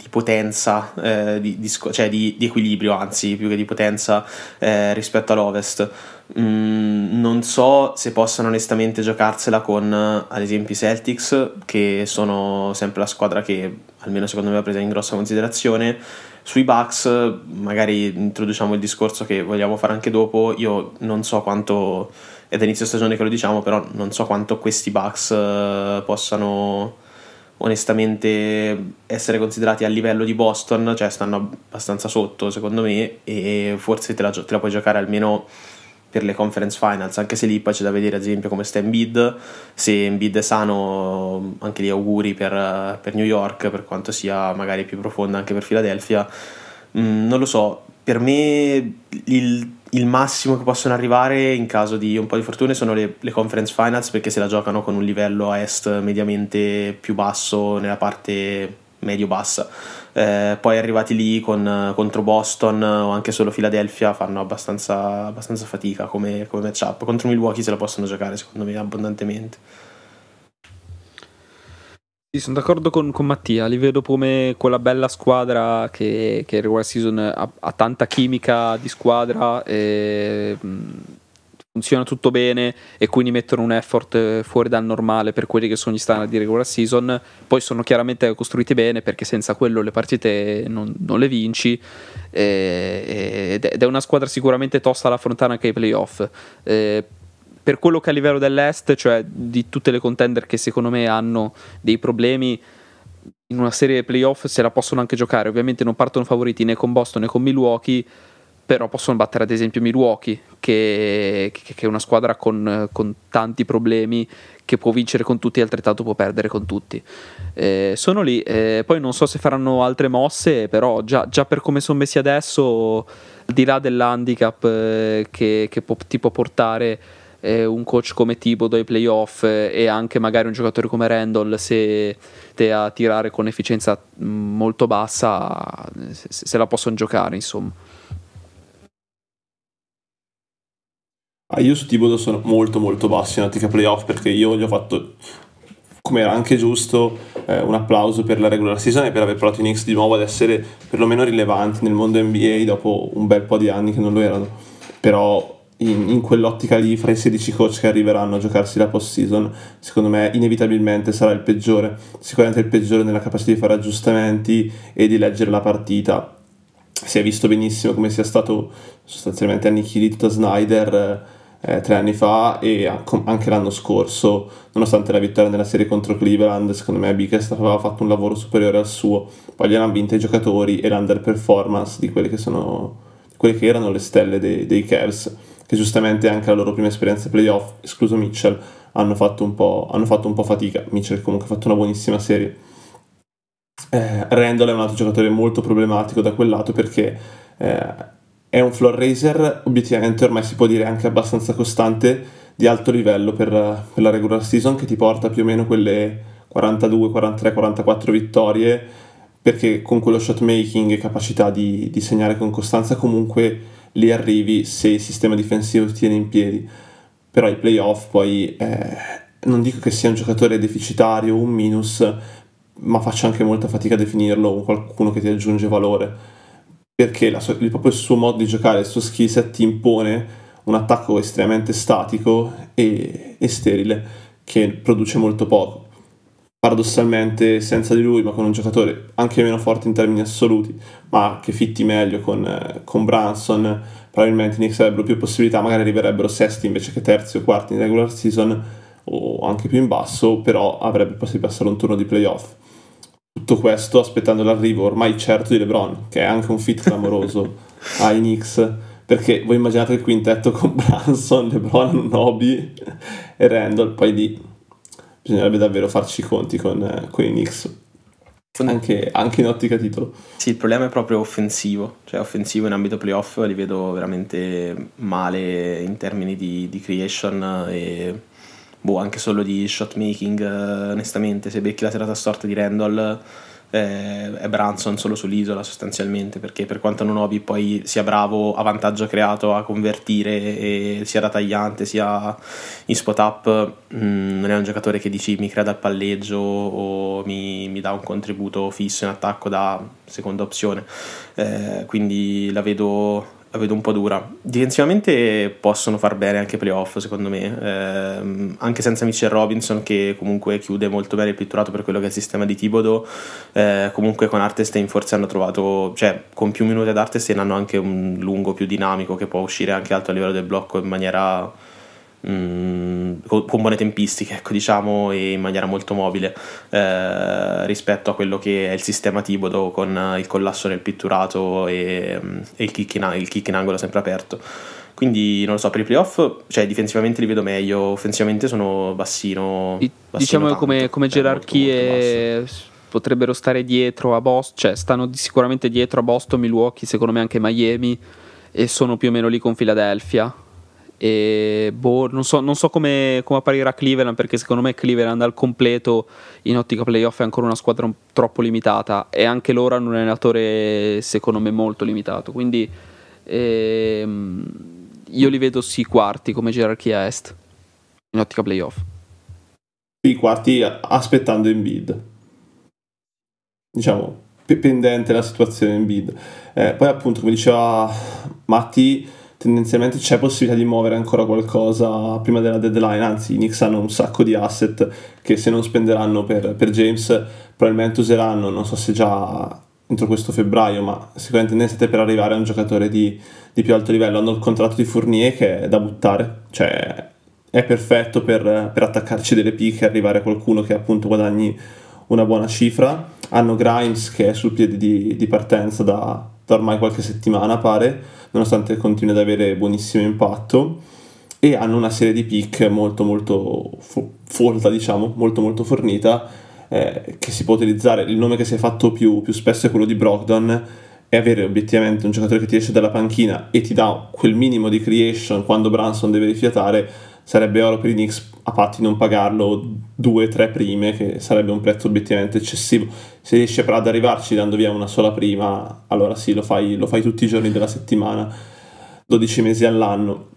di potenza, eh, di, di, cioè di, di, equilibrio, anzi, più che di potenza eh, rispetto all'Ovest. Mm, non so se possano onestamente giocarsela con, ad esempio, i Celtics, che sono sempre la squadra che, almeno secondo me, ha preso in grossa considerazione. Sui Bucks, magari introduciamo il discorso che vogliamo fare anche dopo. Io non so quanto, è da inizio stagione che lo diciamo, però non so quanto questi Bucks eh, possano onestamente essere considerati a livello di Boston, cioè stanno abbastanza sotto secondo me e forse te la, te la puoi giocare almeno per le conference finals, anche se lì poi c'è da vedere ad esempio come sta Embiid, se Embiid è sano anche lì auguri per, per New York, per quanto sia magari più profonda anche per Philadelphia, mm, non lo so, per me il il massimo che possono arrivare in caso di un po' di fortuna sono le, le, conference finals perché se la giocano con un livello a est mediamente più basso nella parte medio-bassa. Eh, poi arrivati lì con, contro Boston o anche solo Philadelphia fanno abbastanza, abbastanza fatica come, come matchup. Contro Milwaukee se la possono giocare secondo me abbondantemente. Sì, sono d'accordo con, con, Mattia, li vedo come quella bella squadra che, che regular season ha, ha, tanta chimica di squadra, e, funziona tutto bene e quindi mettono un effort fuori dal normale per quelli che sono gli standard di regular season, poi sono chiaramente costruiti bene perché senza quello le partite non, non le vinci e, ed è una squadra sicuramente tosta da affrontare anche ai playoff. Eh, per quello che a livello dell'Est, cioè di tutte le contender che secondo me hanno dei problemi, in una serie playoff se la possono anche giocare. Ovviamente non partono favoriti né con Boston né con Milwaukee, però possono battere ad esempio Milwaukee, che, che, che è una squadra con, con, tanti problemi, che può vincere con tutti e altrettanto può perdere con tutti. Eh, sono lì, eh, poi non so se faranno altre mosse, però già, già per come sono messi adesso, al di là dell'handicap eh, che, che può, ti può portare eh, un coach come Thibodeau ai playoff eh, e anche magari un giocatore come Randall se te a tirare con efficienza mm, molto bassa se, se la possono giocare insomma. Ah, io su Thibodeau sono molto molto bassi in ottica playoff perché io gli ho fatto come era anche giusto eh, un applauso per la regular season e per aver portato i Knicks di nuovo ad essere perlomeno rilevanti nel mondo NBA dopo un bel po' di anni che non lo erano. Però in, in, quell'ottica lì fra i 16 coach che arriveranno a giocarsi la post season secondo me inevitabilmente sarà il peggiore. Sicuramente il peggiore nella capacità di fare aggiustamenti e di leggere la partita. Si è visto benissimo come sia stato sostanzialmente annichilito da Snyder eh, tre anni fa e anche l'anno scorso nonostante la vittoria nella serie contro Cleveland secondo me Biggest aveva fatto un lavoro superiore al suo. Poi gli hanno vinto i giocatori e l'underperformance di quelle che sono quelle che erano le stelle dei, dei Cavs che giustamente anche la loro prima esperienza playoff, escluso Mitchell, hanno fatto un po', fatto un po fatica. Mitchell comunque ha fatto una buonissima serie. Eh, Randall è un altro giocatore molto problematico da quel lato perché eh, è un floor raiser, obiettivamente ormai si può dire anche abbastanza costante, di alto livello per, per la regular season, che ti porta più o meno quelle 42, 43, 44 vittorie, perché con quello shot making e capacità di, di segnare con costanza comunque lì arrivi se il sistema difensivo ti tiene in piedi. Però ai playoff poi eh, non dico che sia un giocatore deficitario un minus, ma faccio anche molta fatica a definirlo un qualcuno che ti aggiunge valore. Perché sua, proprio il suo modo di giocare, il suo skill set ti impone un attacco estremamente statico e, e sterile che produce molto poco. Paradossalmente senza di lui, ma con un giocatore anche meno forte in termini assoluti, ma che fitti meglio con, eh, con Branson, probabilmente i Knicks avrebbero più possibilità, magari arriverebbero sesti invece che terzi o quarti in regular season o anche più in basso, però avrebbe possibilità di passare un turno di playoff. Tutto questo aspettando l'arrivo ormai certo di LeBron, che è anche un fit clamoroso ai Knicks, perché voi immaginate il quintetto con Branson, LeBron, Nobi e Randall, poi lì bisognerebbe davvero farci i conti con, eh, con i Knicks. Anche, anche, in ottica titolo. Sì, il problema è proprio offensivo, cioè offensivo in ambito playoff li vedo veramente male in termini di, di creation e boh, anche solo di shot making, eh, onestamente, se becchi la serata storta di Randall eh, è Branson solo sull'isola sostanzialmente perché per quanto non Obi poi sia bravo a vantaggio creato a convertire e sia da tagliante sia in spot up mh, mm, non è un giocatore che dici mi crea dal palleggio o mi, mi, dà un contributo fisso in attacco da seconda opzione. Eh, quindi la vedo la vedo un po' dura. Difensivamente possono far bene anche playoff, secondo me, eh, anche senza Mitchell Robinson che comunque chiude molto bene il pitturato per quello che è il sistema di Tibodo. Eh, comunque con Artestein forse hanno trovato, cioè con più minuti ad Artestein hanno anche un lungo più dinamico che può uscire anche alto a livello del blocco in maniera Mm, con buone tempistiche, ecco, diciamo, e in maniera molto mobile eh, rispetto a quello che è il sistema Tibodo con il collasso nel pitturato e, e il, kick in, il, kick in, angolo sempre aperto. Quindi non lo so, per i playoff, cioè difensivamente li vedo meglio, offensivamente sono bassino. bassino diciamo tanto, come, come gerarchie molto, molto potrebbero stare dietro a Boston, cioè stanno sicuramente dietro a Boston, Milwaukee, secondo me anche Miami e sono più o meno lì con Philadelphia e boh, non so, non so come, come, apparirà Cleveland perché secondo me Cleveland al completo in ottica playoff è ancora una squadra un, troppo limitata e anche loro hanno un allenatore secondo me molto limitato. Quindi ehm, io li vedo sì quarti come gerarchia est in ottica playoff. I quarti aspettando in bid. Diciamo, pendente la situazione in bid. Eh, poi appunto come diceva Matti tendenzialmente c'è possibilità di muovere ancora qualcosa prima della deadline, anzi i Knicks hanno un sacco di asset che se non spenderanno per, per James probabilmente useranno, non so se già entro questo febbraio, ma sicuramente ne siete per arrivare a un giocatore di, di, più alto livello. Hanno il contratto di Fournier che è da buttare, cioè è perfetto per, per attaccarci delle pick e arrivare a qualcuno che appunto guadagni una buona cifra. Hanno Grimes che è sul piede di, di partenza da, da ormai qualche settimana, pare nonostante continui ad avere buonissimo impatto. E hanno una serie di pick molto molto folta diciamo molto molto fornita eh, che si può utilizzare. Il nome che si è fatto più, più spesso è quello di Brogdon e avere obiettivamente un giocatore che ti esce dalla panchina e ti dà quel minimo di creation quando Branson deve rifiatare sarebbe oro per i Knicks a patti non pagarlo due, tre prime che sarebbe un prezzo obiettivamente eccessivo. Se riesci però ad arrivarci dando via una sola prima allora sì lo fai, lo fai tutti i giorni della settimana 12 mesi all'anno.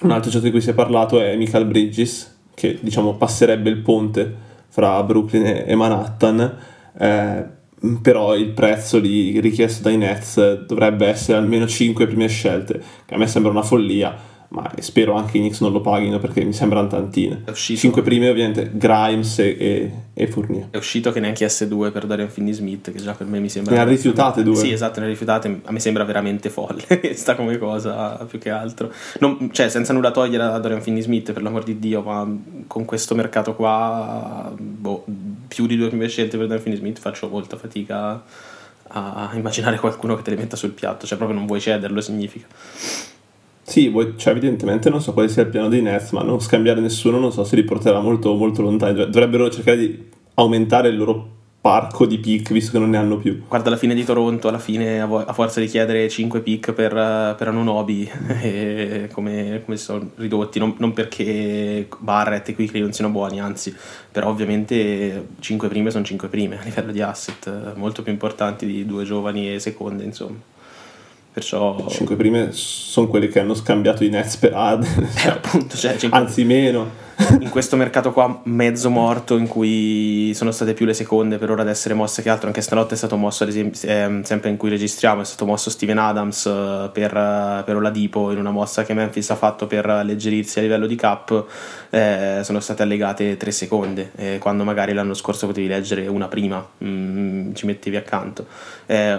Un altro giocatore di cui si è parlato è Michael Bridges che diciamo passerebbe il ponte fra Brooklyn e Manhattan. Eh, però il prezzo lì richiesto dai Nets dovrebbe essere almeno 5 prime scelte che a me sembra una follia ma spero anche i Knicks non lo paghino perché mi sembrano tantine. Uscito... 5 prime ovviamente Grimes e, e, Fournier. È uscito che neanche S2 per Darian Finney-Smith, che già per me mi sembra... Ne ha rifiutate due. Sì, esatto, ne ha rifiutate, a me sembra veramente folle, sta come cosa più che altro. Non, cioè, senza nulla togliere a Dorian Finney-Smith, per l'amor di Dio, ma con questo mercato qua, boh, più di due prime scelte per Dorian Finney-Smith faccio molta fatica a immaginare qualcuno che te le metta sul piatto, cioè proprio non vuoi cederlo significa. Sì, cioè, evidentemente non so quale sia il piano dei Nets, ma non scambiare nessuno non so se li porterà molto, molto lontani. Dovrebbero cercare di aumentare il loro parco di pick visto che non ne hanno più. Guarda la fine di Toronto, alla fine a forza di chiedere 5 pick per, per Anunobi, come, come sono ridotti, non, non, perché Barrett e Quickly non siano buoni, anzi, però ovviamente 5 prime sono 5 prime a livello di asset, molto più importanti di due giovani e seconde, insomma. Perciò... 5 prime sono quelli che hanno scambiato i Nets per Ad, eh, appunto, cioè, 5... anzi meno. In questo mercato qua mezzo morto in cui sono state più le seconde per ora ad essere mosse che altro, anche stanotte è stato mosso ad esempio, eh, sempre in cui registriamo, è stato mosso Steven Adams eh, per, eh, per Oladipo in una mossa che Memphis ha fatto per alleggerirsi a livello di cap, eh, sono state allegate tre seconde, eh, quando magari l'anno scorso potevi leggere una prima, mm, ci mettevi accanto.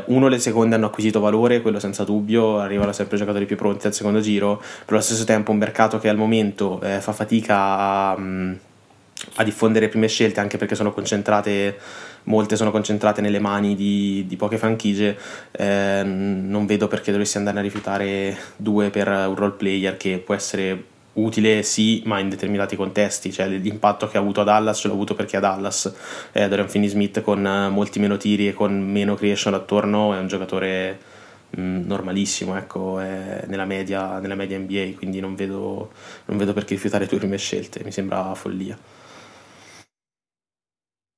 Uno, le seconde hanno acquisito valore, quello senza dubbio, arrivano sempre giocatori più pronti al secondo giro, però allo stesso tempo un mercato che al momento fa fatica a, a diffondere prime scelte anche perché sono concentrate molte sono concentrate nelle mani di, di poche franchigie eh, non vedo perché dovessi andare a rifiutare due per un role player che può essere utile sì ma in determinati contesti. Cioè l'impatto che ha avuto a Dallas ce l'ha avuto perché a Dallas eh, Dorian Finney-Smith con molti meno tiri e con meno creation attorno è un giocatore normalissimo ecco, nella, media, nella media NBA, quindi non vedo, non vedo perché rifiutare le tue prime scelte, mi sembra follia.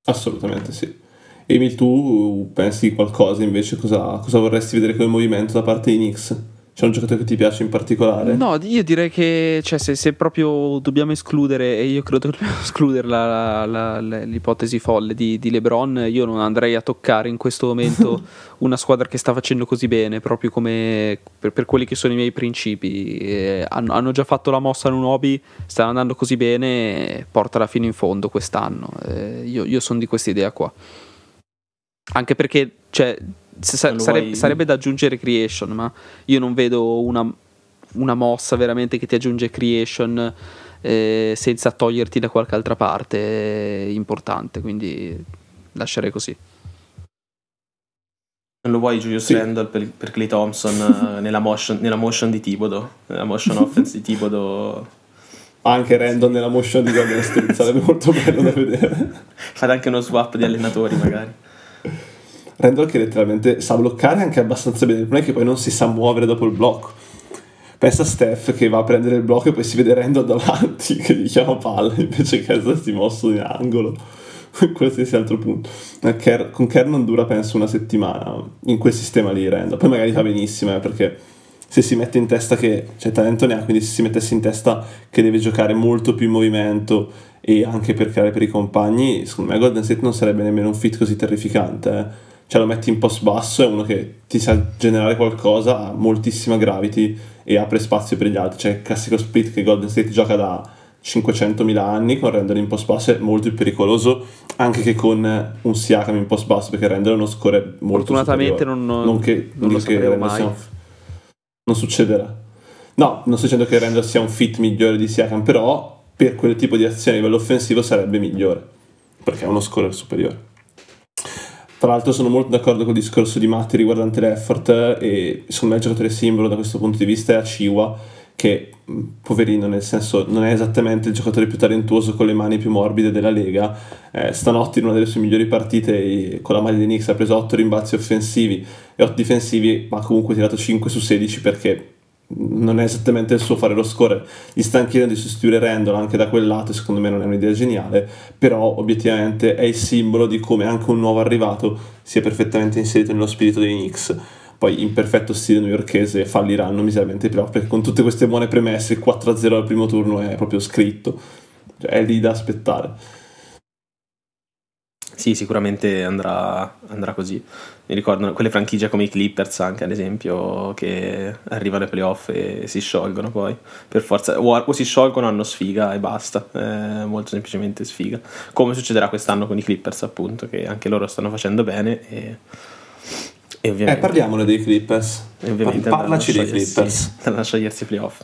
Assolutamente sì. Emil, tu pensi qualcosa invece? Cosa, cosa vorresti vedere come movimento da parte di Knicks? C'è un giocatore che ti piace in particolare? No, io direi che cioè, se, se, proprio dobbiamo escludere, e io credo che dobbiamo escludere la, la, la, l'ipotesi folle di, di, LeBron, io non andrei a toccare in questo momento una squadra che sta facendo così bene, proprio come per, per quelli che sono i miei principi. Eh, hanno, hanno, già fatto la mossa in un hobby, stanno andando così bene, portala fino in fondo quest'anno. Eh, io, io sono di questa idea qua. Anche perché, cioè, Sare- vuoi... sarebbe da aggiungere creation, ma io non vedo una, una mossa veramente che ti aggiunge creation eh, senza toglierti da qualche altra parte eh, importante, quindi lascerei così. Non lo vuoi Julius sì. Randall per, per Clay Thompson eh, nella, motion, nella, motion, di Tibodo, nella motion offense di Tibodo? Anche Randall nella motion di Golden State sarebbe molto bello da vedere. Fare anche uno swap di allenatori magari. Randall che letteralmente sa bloccare anche abbastanza bene, problema è che poi non si sa muovere dopo il blocco. Pensa a Steph che va a prendere il blocco e poi si vede Randall davanti che gli chiama palla invece che essersi mosso in angolo. Qualsiasi altro punto. Eh, con Kerr non dura penso una settimana in quel sistema lì Randall. Poi magari fa benissimo eh, perché se si mette in testa che cioè, talento ne ha, quindi se si mettesse in testa che deve giocare molto più in movimento e anche per creare per i compagni, secondo me Golden State non sarebbe nemmeno un fit così terrificante. Eh cioè lo metti in post basso, è uno che ti sa generare qualcosa, ha moltissima gravity e apre spazio per gli altri. Cioè il classico split che Golden State gioca da 500.000 anni con Randall in post basso è molto più pericoloso anche che con un Siakam in post basso perché Randall non score molto Fortunatamente non, non, che, non lo che. Un... non succederà. No, non sto dicendo che Randall sia un fit migliore di Siakam, però per quel tipo di azione a livello offensivo sarebbe migliore perché ha uno scorer superiore. Tra l'altro sono molto d'accordo con il discorso di Matti riguardante l'effort e secondo me il giocatore simbolo da questo punto di vista è Aciwa che poverino nel senso non è esattamente il giocatore più talentuoso con le mani più morbide della Lega. Eh, stanotte in una delle sue migliori partite con la maglia di Knicks ha preso 8 rimbalzi offensivi e 8 difensivi ma comunque ha tirato 5 su 16 perché non è esattamente il suo fare lo score, gli stanno chiedendo di sostituire Randall anche da quel lato, secondo me non è un'idea geniale, però obiettivamente è il simbolo di come anche un nuovo arrivato sia perfettamente inserito nello spirito dei Knicks. Poi in perfetto stile newyorkese falliranno miseramente i playoff perché con tutte queste buone premesse il 4-0 al primo turno è proprio scritto, cioè, è lì da aspettare. Sì, sicuramente andrà, andrà, così. Mi ricordo quelle franchigie come i Clippers, anche ad esempio, che arrivano ai playoff e si sciolgono poi. Per forza, o, o si sciolgono, hanno sfiga e basta. Eh, molto semplicemente sfiga. Come succederà quest'anno con i Clippers, appunto, che anche loro stanno facendo bene. E, e ovviamente, eh, parliamone dei Clippers. E ovviamente Parlaci dei Clippers. Andranno a scegliersi i playoff.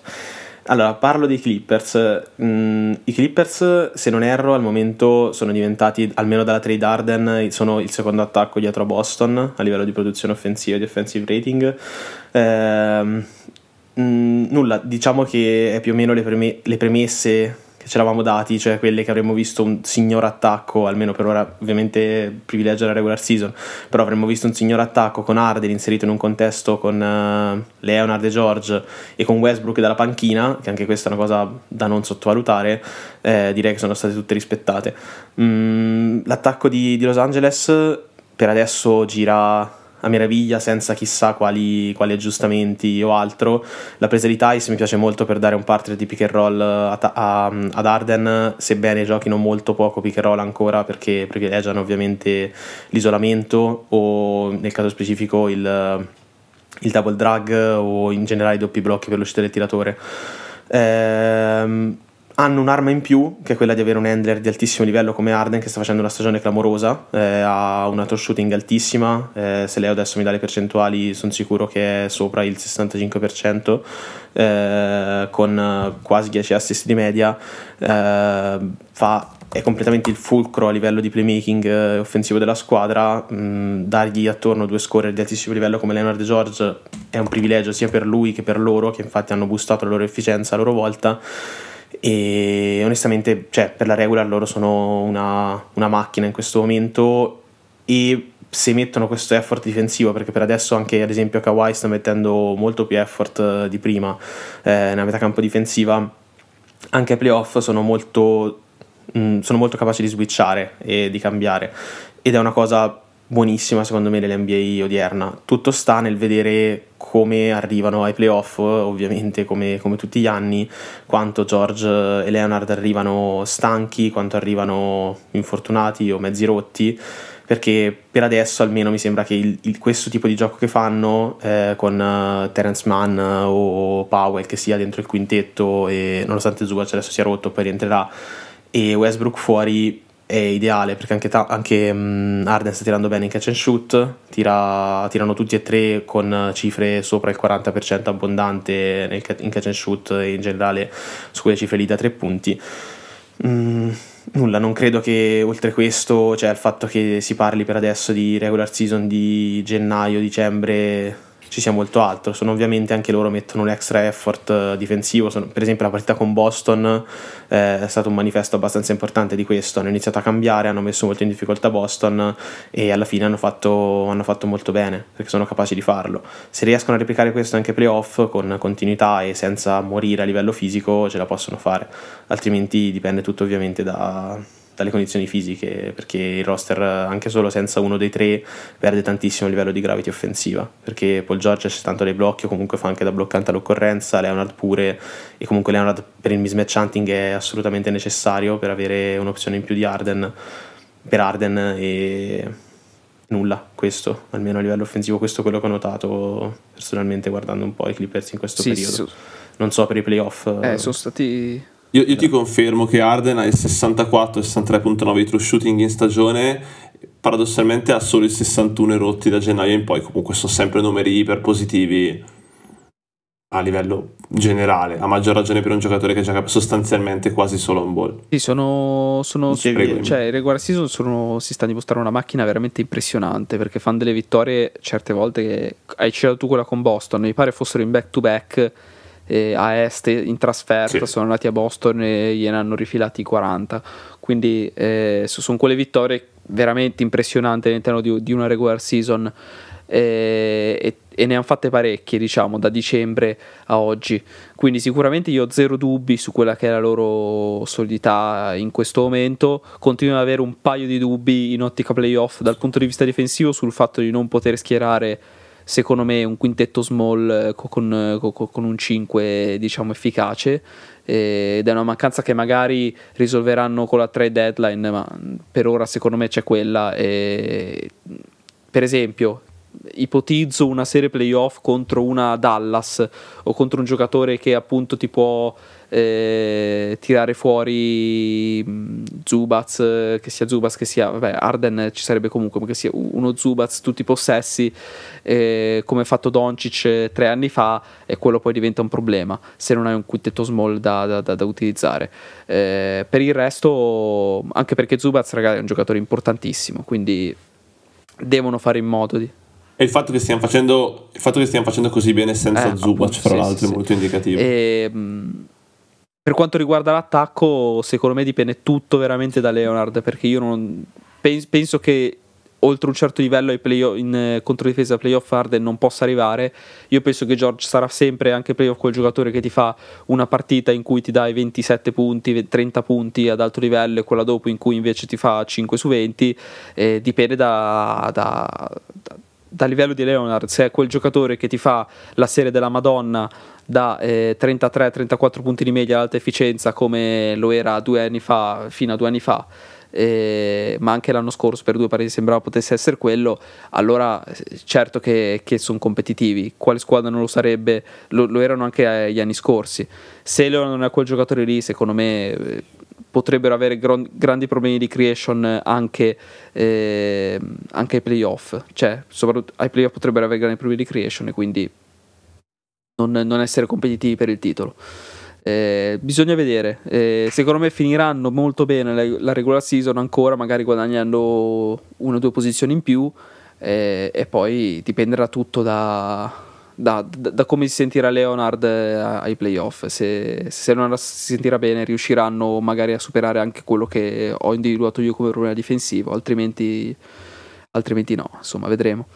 Allora, parlo dei Clippers. Mm, I Clippers, se non erro, al momento sono diventati, almeno dalla trade Arden, sono il secondo attacco dietro a Boston a livello di produzione offensiva e di offensive rating. Eh, mm, nulla, diciamo che è più o meno le, preme- le premesse che ci eravamo dati, cioè quelle che avremmo visto un signor attacco, almeno per ora ovviamente privilegio la regular season, però avremmo visto un signor attacco con Arden inserito in un contesto con uh, Leonard e George e con Westbrook dalla panchina, che anche questa è una cosa da non sottovalutare, eh, direi che sono state tutte rispettate. Mm, l'attacco di, di Los Angeles per adesso gira a meraviglia senza chissà quali, quali, aggiustamenti o altro. La presa di Tice mi piace molto per dare un partner di pick and roll a, a, ad Arden, sebbene giochino molto poco pick and roll ancora perché privilegiano ovviamente l'isolamento o nel caso specifico il, il double drag o in generale i doppi blocchi per l'uscita del tiratore. Ehm, hanno un'arma in più, che è quella di avere un handler di altissimo livello come Arden, che sta facendo una stagione clamorosa, eh, ha una tour shooting altissima, eh, se lei adesso mi dà le percentuali sono sicuro che è sopra il 65%, eh, con quasi 10 assist di media, eh, fa, è completamente il fulcro a livello di playmaking eh, offensivo della squadra, mh, mm, dargli attorno due scorer di altissimo livello come Leonard George è un privilegio sia per lui che per loro, che infatti hanno boostato la loro efficienza a loro volta e onestamente cioè, per la regular loro sono una, una, macchina in questo momento e se mettono questo effort difensivo perché per adesso anche ad esempio Kawhi sta mettendo molto più effort eh, di prima eh, nella metà campo difensiva anche ai playoff sono molto, mh, mm, sono molto capaci di switchare e di cambiare. Ed è una cosa buonissima secondo me nell'NBA odierna. Tutto sta nel vedere come arrivano ai playoff, ovviamente come, come, tutti gli anni, quanto George e Leonard arrivano stanchi, quanto arrivano infortunati o mezzi rotti, perché per adesso almeno mi sembra che il, il, questo tipo di gioco che fanno eh, con uh, Terence Mann o Powell che sia dentro il quintetto e nonostante Zubac adesso sia rotto poi rientrerà e Westbrook fuori è ideale perché anche, ta- anche um, Arden sta tirando bene in catch and shoot, tira, tirano tutti e tre con cifre sopra il 40% abbondante nel, in catch and shoot e in generale su quelle cifre lì da tre punti. Mm, nulla, non credo che oltre questo, cioè il fatto che si parli per adesso di regular season di gennaio, dicembre ci sia molto altro. Sono ovviamente anche loro mettono un extra effort uh, difensivo. Sono, per esempio, la partita con Boston eh, è stato un manifesto abbastanza importante di questo. Hanno iniziato a cambiare, hanno messo molto in difficoltà Boston e alla fine hanno fatto, hanno fatto molto bene perché sono capaci di farlo. Se riescono a replicare questo anche playoff con continuità e senza morire a livello fisico, ce la possono fare. Altrimenti dipende tutto ovviamente da dalle condizioni fisiche, perché il roster anche solo senza uno dei tre perde tantissimo a livello di gravity offensiva, perché Paul George c'è tanto dei blocchi o comunque fa anche da bloccante all'occorrenza, Leonard pure, e comunque Leonard per il mismatch hunting è assolutamente necessario per avere un'opzione in più di Arden, per Arden e nulla questo, almeno a livello offensivo, questo è quello che ho notato personalmente guardando un po' i Clippers in questo sì, periodo. Sì, non so per i playoff. Eh, sono stati io, io ti confermo che Arden ha il 64-63.9 di true shooting in stagione, paradossalmente ha solo il 61 rotti da gennaio in poi, comunque sono sempre numeri iper positivi a livello generale, a maggior ragione per un giocatore che gioca sostanzialmente quasi solo un ball. Sì, sono, sono Prego, cioè i regular season sono, si sta dimostrando una macchina veramente impressionante perché fanno delle vittorie certe volte che hai citato tu quella con Boston, mi pare fossero in back to back eh, a est in trasferta, sì. sono andati a Boston e gliene hanno rifilati 40. Quindi eh, sono quelle vittorie veramente impressionanti all'interno di, di una regular season. Eh, e, e, ne hanno fatte parecchie, diciamo, da dicembre a oggi. Quindi sicuramente io ho zero dubbi su quella che è la loro solidità in questo momento. Continuo ad avere un paio di dubbi in ottica playoff dal punto di vista difensivo sul fatto di non poter schierare secondo me un quintetto small eh, con, eh, con, con un 5 diciamo efficace. Ed è una mancanza che magari risolveranno con la trade deadline ma per ora secondo me c'è quella. E, per esempio ipotizzo una serie playoff contro una Dallas o contro un giocatore che appunto ti può eh, tirare fuori mm, Zubaz, che sia Zubaz, che sia vabbè, Arden ci sarebbe comunque, ma che sia uno Zubaz tutti possessi, eh, come ha fatto Doncic tre anni fa, e quello poi diventa un problema se non hai un quintetto small da, da, da, da utilizzare. Eh, per il resto, anche perché Zubaz, ragazzi, è un giocatore importantissimo, quindi devono fare in modo di e il fatto che stiamo facendo, fatto che stiamo facendo così bene senza eh, Zubac, fra sì, l'altro, sì, è molto indicativo. E, ehm, per quanto riguarda l'attacco, secondo me dipende tutto veramente da Leonard, perché io non penso che oltre un certo livello in eh, controdifesa playoff Arden non possa arrivare. Io penso che George sarà sempre anche playoff quel giocatore che ti fa una partita in cui ti dai 27 punti, 30 punti ad alto livello e quella dopo in cui invece ti fa 5 su 20. Eh, dipende da, da, da da livello di Leonard, se è quel giocatore che ti fa la serie della Madonna da eh, 33-34 punti di media alta efficienza come lo era due anni fa, fino a due anni fa, eh, ma anche l'anno scorso per due partite sembrava potesse essere quello, allora certo che, che sono competitivi. Quale squadra non lo sarebbe? Lo, lo erano anche gli anni scorsi. Se Leonard non è quel giocatore lì, secondo me potrebbero avere gr- grandi problemi di creation anche, eh, anche ai playoff, cioè soprattutto ai playoff potrebbero avere grandi problemi di creation e quindi non, non essere competitivi per il titolo. Eh, bisogna vedere, eh, secondo me finiranno molto bene la, la, regular season ancora, magari guadagnando una o due posizioni in più eh, e poi dipenderà tutto da, da, da, da, come si sentirà Leonard eh, ai playoff. Se, se Leonard si sentirà bene, riusciranno magari a superare anche quello che ho individuato io come problema difensivo, altrimenti, altrimenti no. Insomma, vedremo.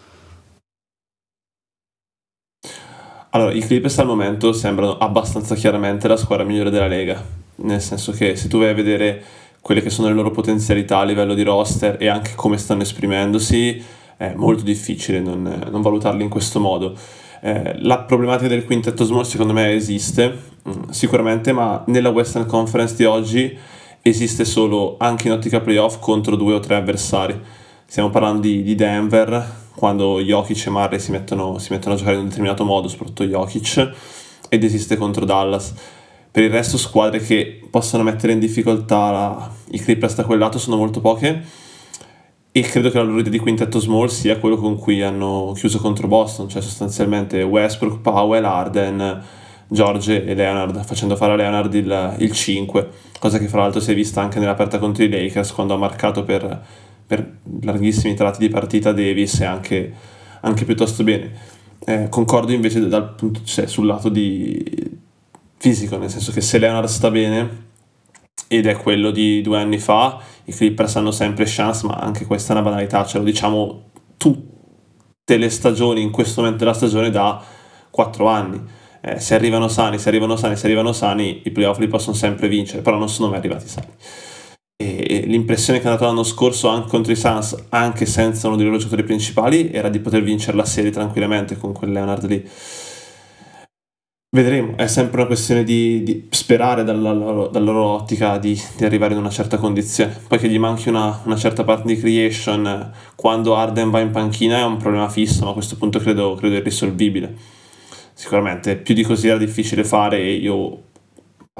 Allora, i Clippers al momento sembrano abbastanza chiaramente la squadra migliore della Lega, nel senso che se tu vai a vedere quelle che sono le loro potenzialità a livello di roster e anche come stanno esprimendosi, è molto difficile non, non valutarli in questo modo eh, la problematica del quintetto small secondo me esiste mm, sicuramente, ma nella Western Conference di oggi esiste solo anche in ottica playoff contro due o tre avversari. Stiamo parlando di, di Denver, quando Jokic e Murray si mettono, si mettono, a giocare in un determinato modo, soprattutto Jokic, ed esiste contro Dallas. Per il resto squadre che possono mettere in difficoltà la, i Clippers da quel lato sono molto poche e credo che la loro idea di quintetto small sia quello con cui hanno chiuso contro Boston, cioè sostanzialmente Westbrook, Powell, Arden, George e Leonard, facendo fare a Leonard il, il 5, cosa che fra l'altro si è vista anche nell'aperta contro i Lakers quando ha marcato per, per larghissimi tratti di partita Davis e anche, anche piuttosto bene. Eh, concordo invece dal punto, cioè, sul lato di fisico, nel senso che se Leonard sta bene ed è quello di due anni fa, i Clippers hanno sempre chance, ma anche questa è una banalità, ce lo diciamo tutte le stagioni, in questo momento della stagione da quattro anni. Eh, se arrivano sani, se arrivano sani, se arrivano sani, i playoff li possono sempre vincere, però non sono mai arrivati sani. E l'impressione che è andata l'anno scorso anche contro i Suns, anche senza uno dei loro giocatori principali, era di poter vincere la serie tranquillamente con quel Leonard lì Vedremo, è sempre una questione di, di sperare dalla loro, dalla loro ottica di, di, arrivare in una certa condizione. Poi che gli manchi una, una, certa parte di creation quando Arden va in panchina è un problema fisso, ma a questo punto credo, credo irrisolvibile. Sicuramente più di così era difficile fare e io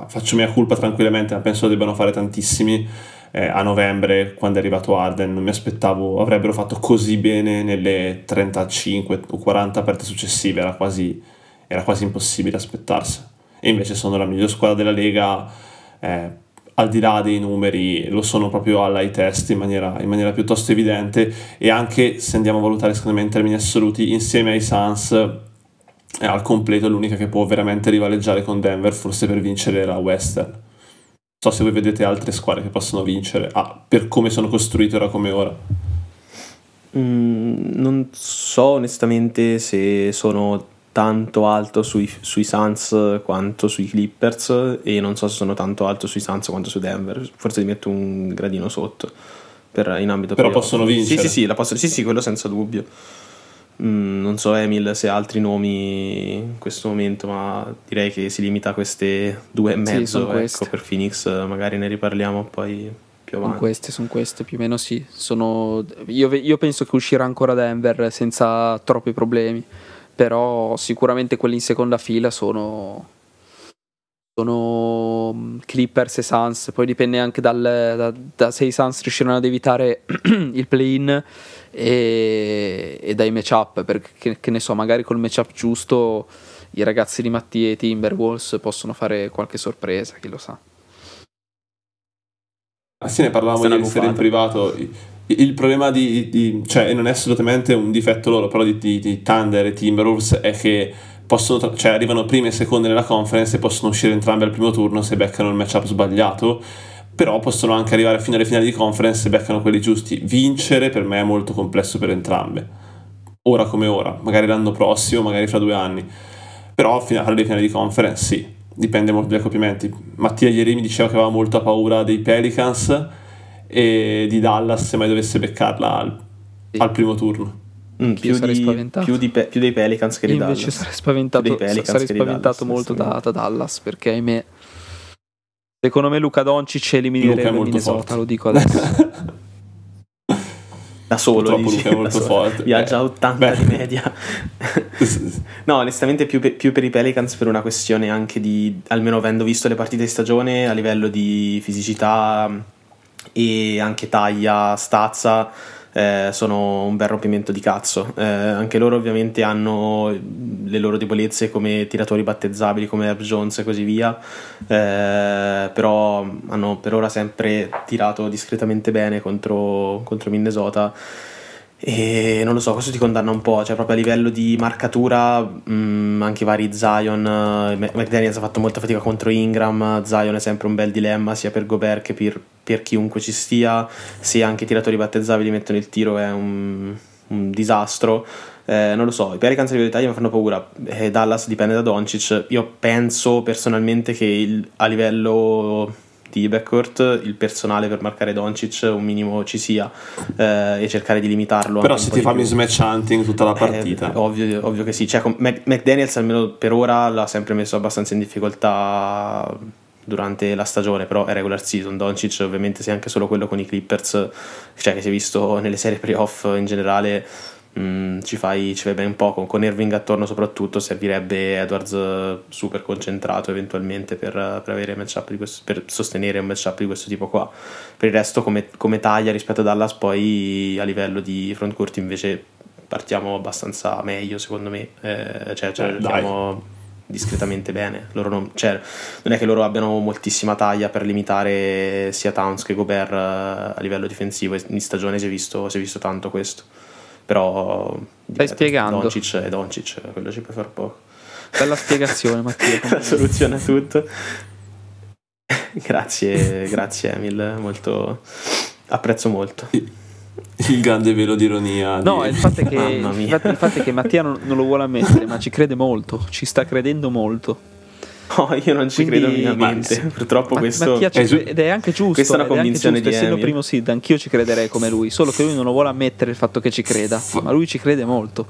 faccio mia colpa tranquillamente, ma penso debbano fare tantissimi. Eh, a novembre, quando è arrivato Arden, non mi aspettavo avrebbero fatto così bene nelle 35 o 40 aperte successive, era quasi era quasi impossibile aspettarsi. E invece sono la miglior squadra della Lega, eh, al di là dei numeri, lo sono proprio all'eye test in maniera, in maniera piuttosto evidente e anche se andiamo a valutare secondo me in termini assoluti, insieme ai Suns è al completo l'unica che può veramente rivaleggiare con Denver, forse per vincere la Western. So se voi vedete altre squadre che possono vincere, ah, per come sono costruite ora come ora. Mm, non so onestamente se sono tanto alto sui, sui Suns quanto sui Clippers e non so se sono tanto alto sui Suns quanto su Denver, forse li metto un gradino sotto per, in ambito Però possono vincere. Sì, sì, sì, posso, sì, sì, quello senza dubbio. Mm, non so Emil se ha altri nomi in questo momento, ma direi che si limita a queste due e mezzo. Sì, ecco, per Phoenix magari ne riparliamo poi più avanti. Sono queste, sono queste, più o meno sì. Sono... Io, io penso che uscirà ancora Denver senza troppi problemi però sicuramente quelli in seconda fila sono, sono mm, Clippers e Suns, poi dipende anche dal, da, da se i Suns riusciranno ad evitare il play-in e, e dai matchup, perché che ne so, magari col matchup giusto i ragazzi di Mattia e Timberwolves possono fare qualche sorpresa, chi lo sa. Ah sì, ne parlavamo ieri sera in privato il problema di, di, cioè non è assolutamente un difetto loro, però di, di, di Thunder e Timberwolves è che possono, cioè arrivano prime e seconde nella conference e possono uscire entrambi al primo turno se beccano il matchup sbagliato, però possono anche arrivare fino alle finali di conference se beccano quelli giusti. Vincere per me è molto complesso per entrambe, ora come ora, magari l'anno prossimo, magari fra due anni, però fino alle finali di conference sì, dipende molto dagli accoppiamenti. Mattia ieri mi diceva che aveva molta paura dei Pelicans e di Dallas se mai dovesse beccarla al, sì. al primo turno. Mm, più, di, più, di, più, dei Pelicans che di Dallas. Invece sarei spaventato, sarei spaventato molto da, da, Dallas perché ahimè secondo me Luca Doncic eliminerebbe Minnesota, forte. lo dico adesso. da solo, dici, è molto forte. Viaggia a 80 Beh. di media. no, onestamente più, più, per i Pelicans per una questione anche di, almeno avendo visto le partite di stagione, a livello di fisicità e anche taglia, stazza eh, sono un bel rompimento di cazzo. Eh, anche loro ovviamente hanno le loro debolezze come tiratori battezzabili come Herb Jones e così via, eh, però hanno per ora sempre tirato discretamente bene contro, contro Minnesota. E non lo so, questo ti condanna un po', cioè proprio a livello di marcatura, mh, mm, anche i vari Zion, uh, McDaniels ha fatto molta fatica contro Ingram, Zion è sempre un bel dilemma sia per Gobert che per, per chiunque ci stia, se anche i tiratori battezzabili mettono il tiro è un, un disastro. Eh, non lo so, i Pelicans a livello d'Italia mi fanno paura. Eh, Dallas dipende da Doncic. Io penso personalmente che il, a livello di backcourt il personale per marcare Doncic un minimo ci sia eh, e cercare di limitarlo. Però se ti fa mismatch hunting tutta la partita. Eh, ovvio, ovvio, che sì. Cioè, McDaniels almeno per ora l'ha sempre messo abbastanza in difficoltà durante la stagione, però è regular season. Doncic ovviamente sia anche solo quello con i Clippers, cioè che si è visto nelle serie playoff in generale, mh, mm, ci, fai, ci fai ben poco. Con Irving attorno soprattutto servirebbe Edwards super concentrato eventualmente per, per, avere matchup di questo, per sostenere un matchup di questo tipo qua. Per il resto come, come taglia rispetto a Dallas poi a livello di frontcourt invece partiamo abbastanza meglio secondo me, eh, cioè, cioè eh, discretamente bene. Non, cioè, non, è che loro abbiano moltissima taglia per limitare sia Towns che Gobert eh, a livello difensivo. In stagione si è visto, si è visto tanto questo. Però stai spiegando. Doncic e Doncic, quello ci puoi fare poco. Bella spiegazione, Mattia. La soluzione a tutto. grazie, grazie Emil, molto apprezzo molto. Il grande velo di ironia. No, di... il, fatto che, il, fatto, il, fatto è che, Mattia non, non, lo vuole ammettere, ma ci crede molto, ci sta credendo molto. No, io non ci Quindi, credo minimamente. Ma, Purtroppo ma, questo Mattia ci crede, ed è anche giusto. Questa è una convinzione di Essendo primo Sid, anch'io ci crederei come lui, solo che lui non lo vuole ammettere il fatto che ci creda, ma lui ci crede molto.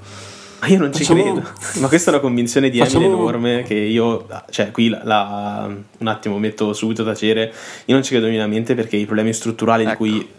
Ma io non ci Facciamo... credo. Ma questa è una convinzione di Facciamo... Emily enorme che io, cioè qui la, la, un attimo metto subito a tacere. Io non ci credo minimamente perché i problemi strutturali ecco. di cui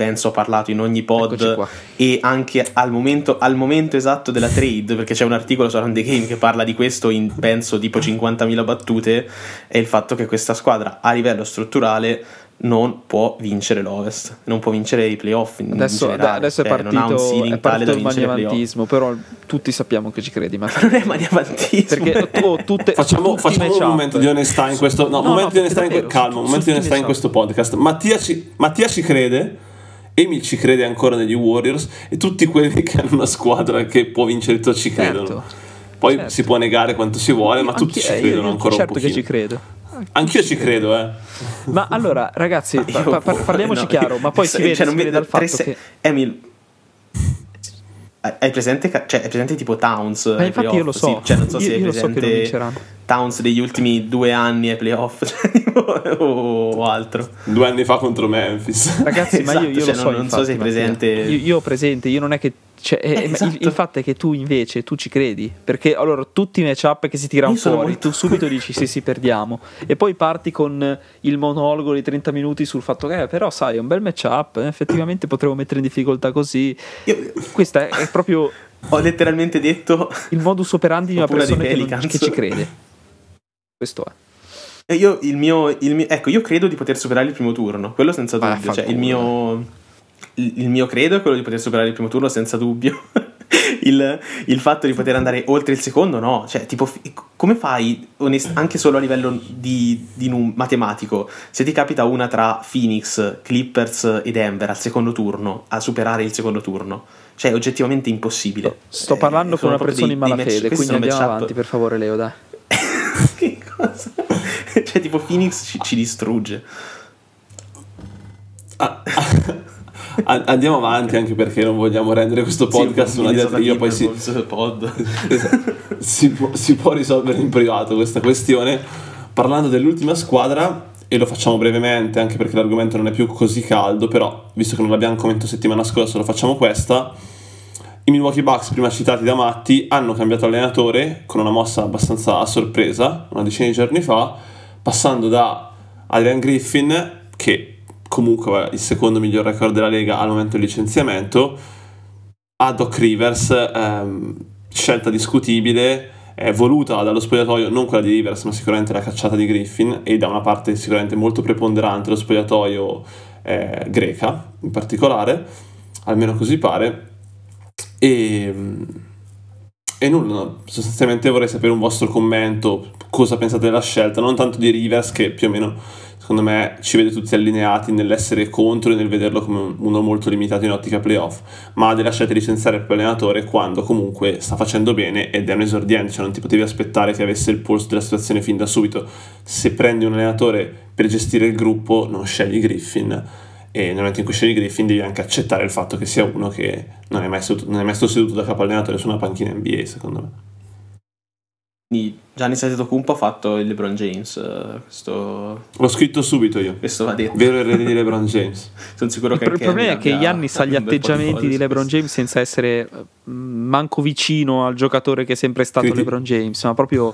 penso ho parlato in ogni pod e anche al momento, al momento, esatto della trade, perché c'è un articolo su Around the Game che parla di questo in penso tipo 50.000 battute, è il fatto che questa squadra a livello strutturale non può vincere l'Ovest, non può vincere i playoff. Adesso, adesso, è partito, eh, è partito il maniavantismo, però tutti sappiamo che ci credi. Ma non è maniavantismo. Perché tu, tutte, facciamo, facciamo un momento di onestà in questo, no, no, momento no, di onestà in, calma, un momento di onestà in questo podcast. Mattia ci, Mattia ci crede Emil ci crede ancora negli Warriors e tutti quelli che hanno una squadra che può vincere tutto ci credono. Certo. Poi certo. si può negare quanto si vuole, ma tutti ci credono io, ancora certo un pochino. che ci credo. Anch'io ci credo, eh. Ma allora, ragazzi, pa- pa- parliamoci no, chiaro, ma poi si vede, cioè, si vede dal fatto se- che... Emil, hai presente, cioè, è presente tipo Towns? Ma infatti io lo so. Sì, cioè, non so io, se hai presente so Towns degli ultimi due anni ai playoff o, altro. Due anni fa contro Memphis. Ragazzi, esatto, ma io, io cioè, lo so. Non, non infatti, so se hai presente. Io, io ho presente, io non è che cioè, eh, esatto. il, il, fatto è che tu invece tu ci credi perché allora tutti i matchup che si tirano fuori molto... tu subito dici sì sì perdiamo e poi parti con il monologo di 30 minuti sul fatto che eh, però sai è un bel matchup eh, effettivamente potremmo mettere in difficoltà così Io... questa è, è, proprio ho letteralmente detto il modus operandi di una persona che, non, che, ci crede questo è io, il mio, il mio, ecco io credo di poter superare il primo turno quello senza dubbio cioè, il mio il mio credo è quello di poter superare il primo turno senza dubbio. il, il, fatto di poter andare oltre il secondo, no. Cioè, tipo, come fai, onest- anche solo a livello di, di num- matematico, se ti capita una tra Phoenix, Clippers e Denver al secondo turno, a superare il secondo turno? Cioè, è oggettivamente impossibile. Sto parlando eh, con una persona in malafede, quindi andiamo avanti, per favore, Leo, dai. che cosa? cioè, tipo, Phoenix ci, ci distrugge. Ah, ah andiamo avanti anche perché non vogliamo rendere questo podcast sì, una diatriba poi si, si, può, si può risolvere in privato questa questione. Parlando dell'ultima squadra e lo facciamo brevemente anche perché l'argomento non è più così caldo però visto che non l'abbiamo commentato settimana scorsa lo facciamo questa. I Milwaukee Bucks, prima citati da Matti, hanno cambiato allenatore con una mossa abbastanza a sorpresa, una decina di giorni fa, passando da Adrian Griffin, che comunque aveva il secondo miglior record della Lega al momento del licenziamento, a Doc Rivers, ehm, scelta discutibile, voluta dallo spogliatoio, non quella di Rivers, ma sicuramente la cacciata di Griffin, e da una parte sicuramente molto preponderante lo spogliatoio eh, greca in particolare, almeno così pare. E, e nulla, sostanzialmente vorrei sapere un vostro commento, cosa pensate della scelta, non tanto di Rivers che più o meno secondo me ci vede tutti allineati nell'essere contro e nel vederlo come uno molto limitato in ottica playoff, ma della scelta di licenziare il allenatore quando comunque sta facendo bene ed è un esordiente, cioè non ti potevi aspettare che avesse il polso della situazione fin da subito. Se prendi un allenatore per gestire il gruppo non scegli Griffin e nel momento in cui scegli Griffin devi anche accettare il fatto che sia uno che non è mai, non è mai stato seduto da capo allenatore su una panchina NBA secondo me Gianni Antetokounmpo ha fatto il LeBron James uh, questo... l'ho scritto subito io. Questo va detto. Vero erede di LeBron James. Sono sicuro che il, il problema è che Giannis ha gli atteggiamenti di, di LeBron James senza essere mm, manco vicino al giocatore che è sempre stato Criti- LeBron James ma proprio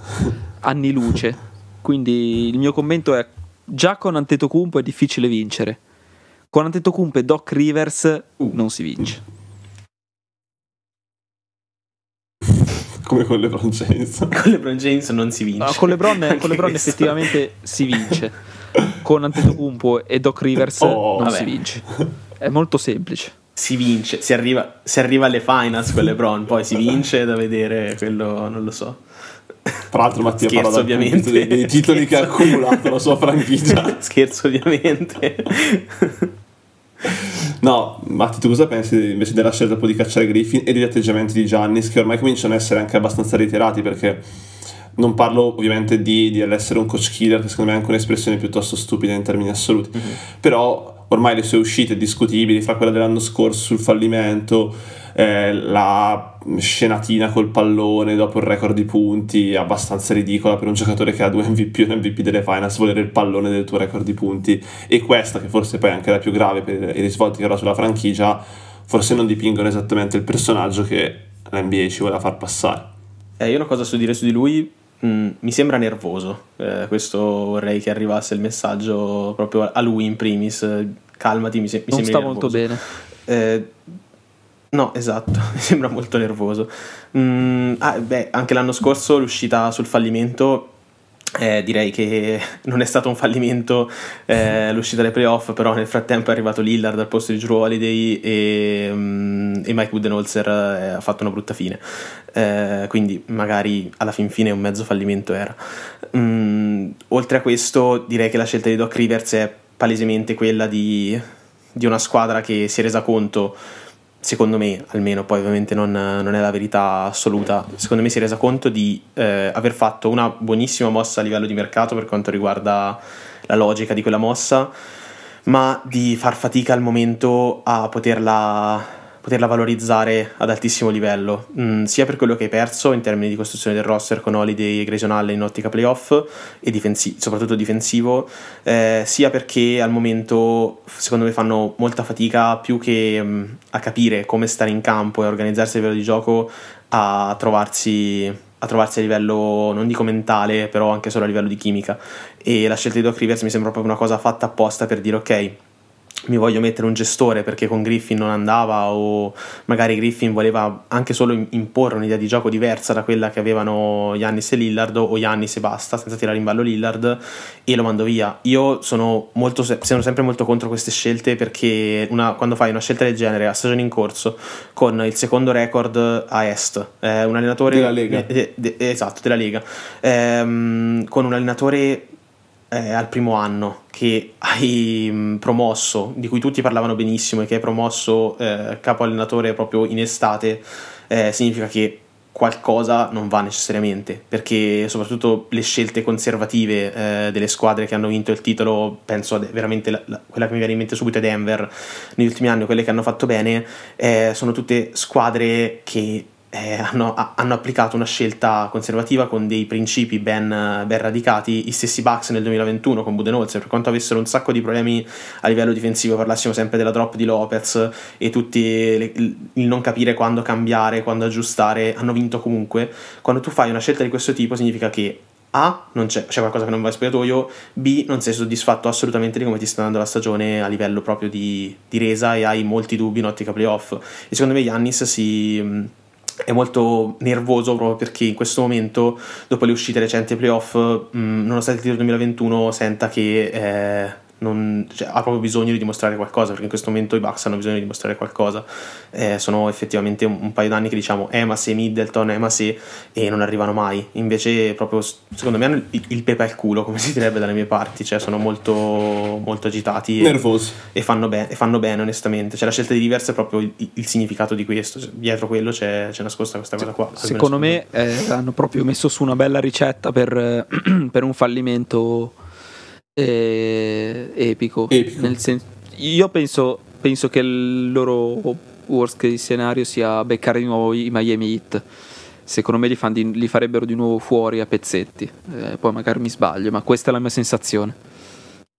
anni luce. Quindi il mio commento è già con Antetokounmpo è difficile vincere. Con Antetokounmpo e Doc Rivers uh. non si vince. Come con LeBron James. con LeBron James non si vince. No, con LeBron, con LeBron effettivamente si vince. Con Antetokounmpo e Doc Rivers oh, non vabbè. si vince. È molto semplice. Si vince, si arriva, si arriva alle finals con LeBron, poi si vince da vedere quello, non lo so. Tra l'altro Mattia Scherzo, parla ovviamente dei, dei titoli che ha accumulato la sua franchigia. Scherzo ovviamente. No, Matti, tu cosa pensi invece della scelta poi di cacciare Griffin e degli atteggiamenti di Giannis che ormai cominciano ad essere anche abbastanza reiterati perché non parlo ovviamente di, di essere un coach killer che secondo me è anche un'espressione piuttosto stupida in termini assoluti mm-hmm. però ormai le sue uscite discutibili fra quella dell'anno scorso sul fallimento eh, la scenatina col pallone dopo il record di punti è abbastanza ridicola per un giocatore che ha due MVP e un MVP delle finals volere il pallone del tuo record di punti e questa che forse poi è anche la più grave per i risvolti che avrà sulla franchigia forse non dipingono esattamente il personaggio che l'NBA ci voleva far passare eh, io una cosa su dire su di lui Mm, mi sembra nervoso. Eh, questo vorrei che arrivasse il messaggio proprio a lui in primis. Calmati, mi, se- mi non sembra sta molto bene. Eh, No, esatto, mi sembra molto nervoso. Mm, ah, beh, anche l'anno scorso l'uscita sul fallimento eh, direi che non è stato un fallimento eh, l'uscita dai playoff, però nel frattempo è arrivato Lillard al posto di Drew Holiday e, um, e Mike Budenholzer eh, ha fatto una brutta fine. Eh, quindi magari alla fin fine un mezzo fallimento era. Mm, oltre a questo, direi che la scelta di Doc Rivers è palesemente quella di, di una squadra che si è resa conto secondo me almeno, poi ovviamente non, non, è la verità assoluta, secondo me si è resa conto di eh, aver fatto una buonissima mossa a livello di mercato per quanto riguarda la logica di quella mossa, ma di far fatica al momento a poterla poterla valorizzare ad altissimo livello, mm, sia per quello che hai perso in termini di costruzione del roster con Holiday e Grayson Allen in ottica playoff e difensi- soprattutto difensivo, eh, sia perché al momento secondo me fanno molta fatica più che mm, a capire come stare in campo e organizzarsi a livello di gioco a trovarsi a trovarsi a livello non dico mentale, però anche solo a livello di chimica. E la scelta di Doc Rivers mi sembra proprio una cosa fatta apposta per dire ok, mi voglio mettere un gestore perché con Griffin non andava o magari Griffin voleva anche solo imporre un'idea di gioco diversa da quella che avevano Yannis e Lillard o Yannis e basta senza tirare in ballo Lillard e lo mando via. Io sono, molto, sono sempre molto contro queste scelte perché una, quando fai una scelta del genere a stagione in corso con il secondo record a est eh, un allenatore della Lega. Eh, de, esatto della Lega eh, con un allenatore eh, al primo anno che hai mm, promosso, di cui tutti parlavano benissimo e che hai promosso eh, capo allenatore proprio in estate, eh, significa che qualcosa non va necessariamente, perché soprattutto le scelte conservative eh, delle squadre che hanno vinto il titolo, penso veramente la, la, quella che mi viene in mente subito è Denver, negli ultimi anni quelle che hanno fatto bene, eh, sono tutte squadre che eh, hanno, hanno, applicato una scelta conservativa con dei principi ben, ben radicati. Gli stessi Bucks nel 2021 con Budenholzer, per quanto avessero un sacco di problemi a livello difensivo, parlassimo sempre della drop di Lopez e tutti le, il non capire quando cambiare, quando aggiustare, hanno vinto comunque. Quando tu fai una scelta di questo tipo significa che a, non c'è, c'è, qualcosa che non va in spogliatoio, B, non sei soddisfatto assolutamente di come ti sta andando la stagione a livello proprio di, di resa e hai molti dubbi in ottica playoff. E secondo me Yannis si è molto nervoso proprio perché in questo momento, dopo le uscite recenti ai playoff, mh, nonostante il titolo 2021, senta che eh, non, cioè, ha proprio bisogno di dimostrare qualcosa, perché in questo momento i Bucks hanno bisogno di dimostrare qualcosa. Eh, sono effettivamente un, un, paio d'anni che diciamo eh ma se Middleton, eh ma se e non arrivano mai. Invece proprio secondo me hanno il, il pepe al culo, come si direbbe dalle mie parti, cioè sono molto, molto agitati nervosi e, fanno, be- e fanno bene onestamente. Cioè la scelta di Rivers è proprio il, il significato di questo, cioè, dietro quello c'è, c'è, nascosta questa cosa qua. Secondo me eh, hanno proprio messo su una bella ricetta per, per un fallimento eh, epico. epico. Sen- io penso, penso, che il loro worst case scenario sia beccare di nuovo i Miami Heat. Secondo me li, di, li farebbero di nuovo fuori a pezzetti. Eh, poi magari mi sbaglio, ma questa è la mia sensazione.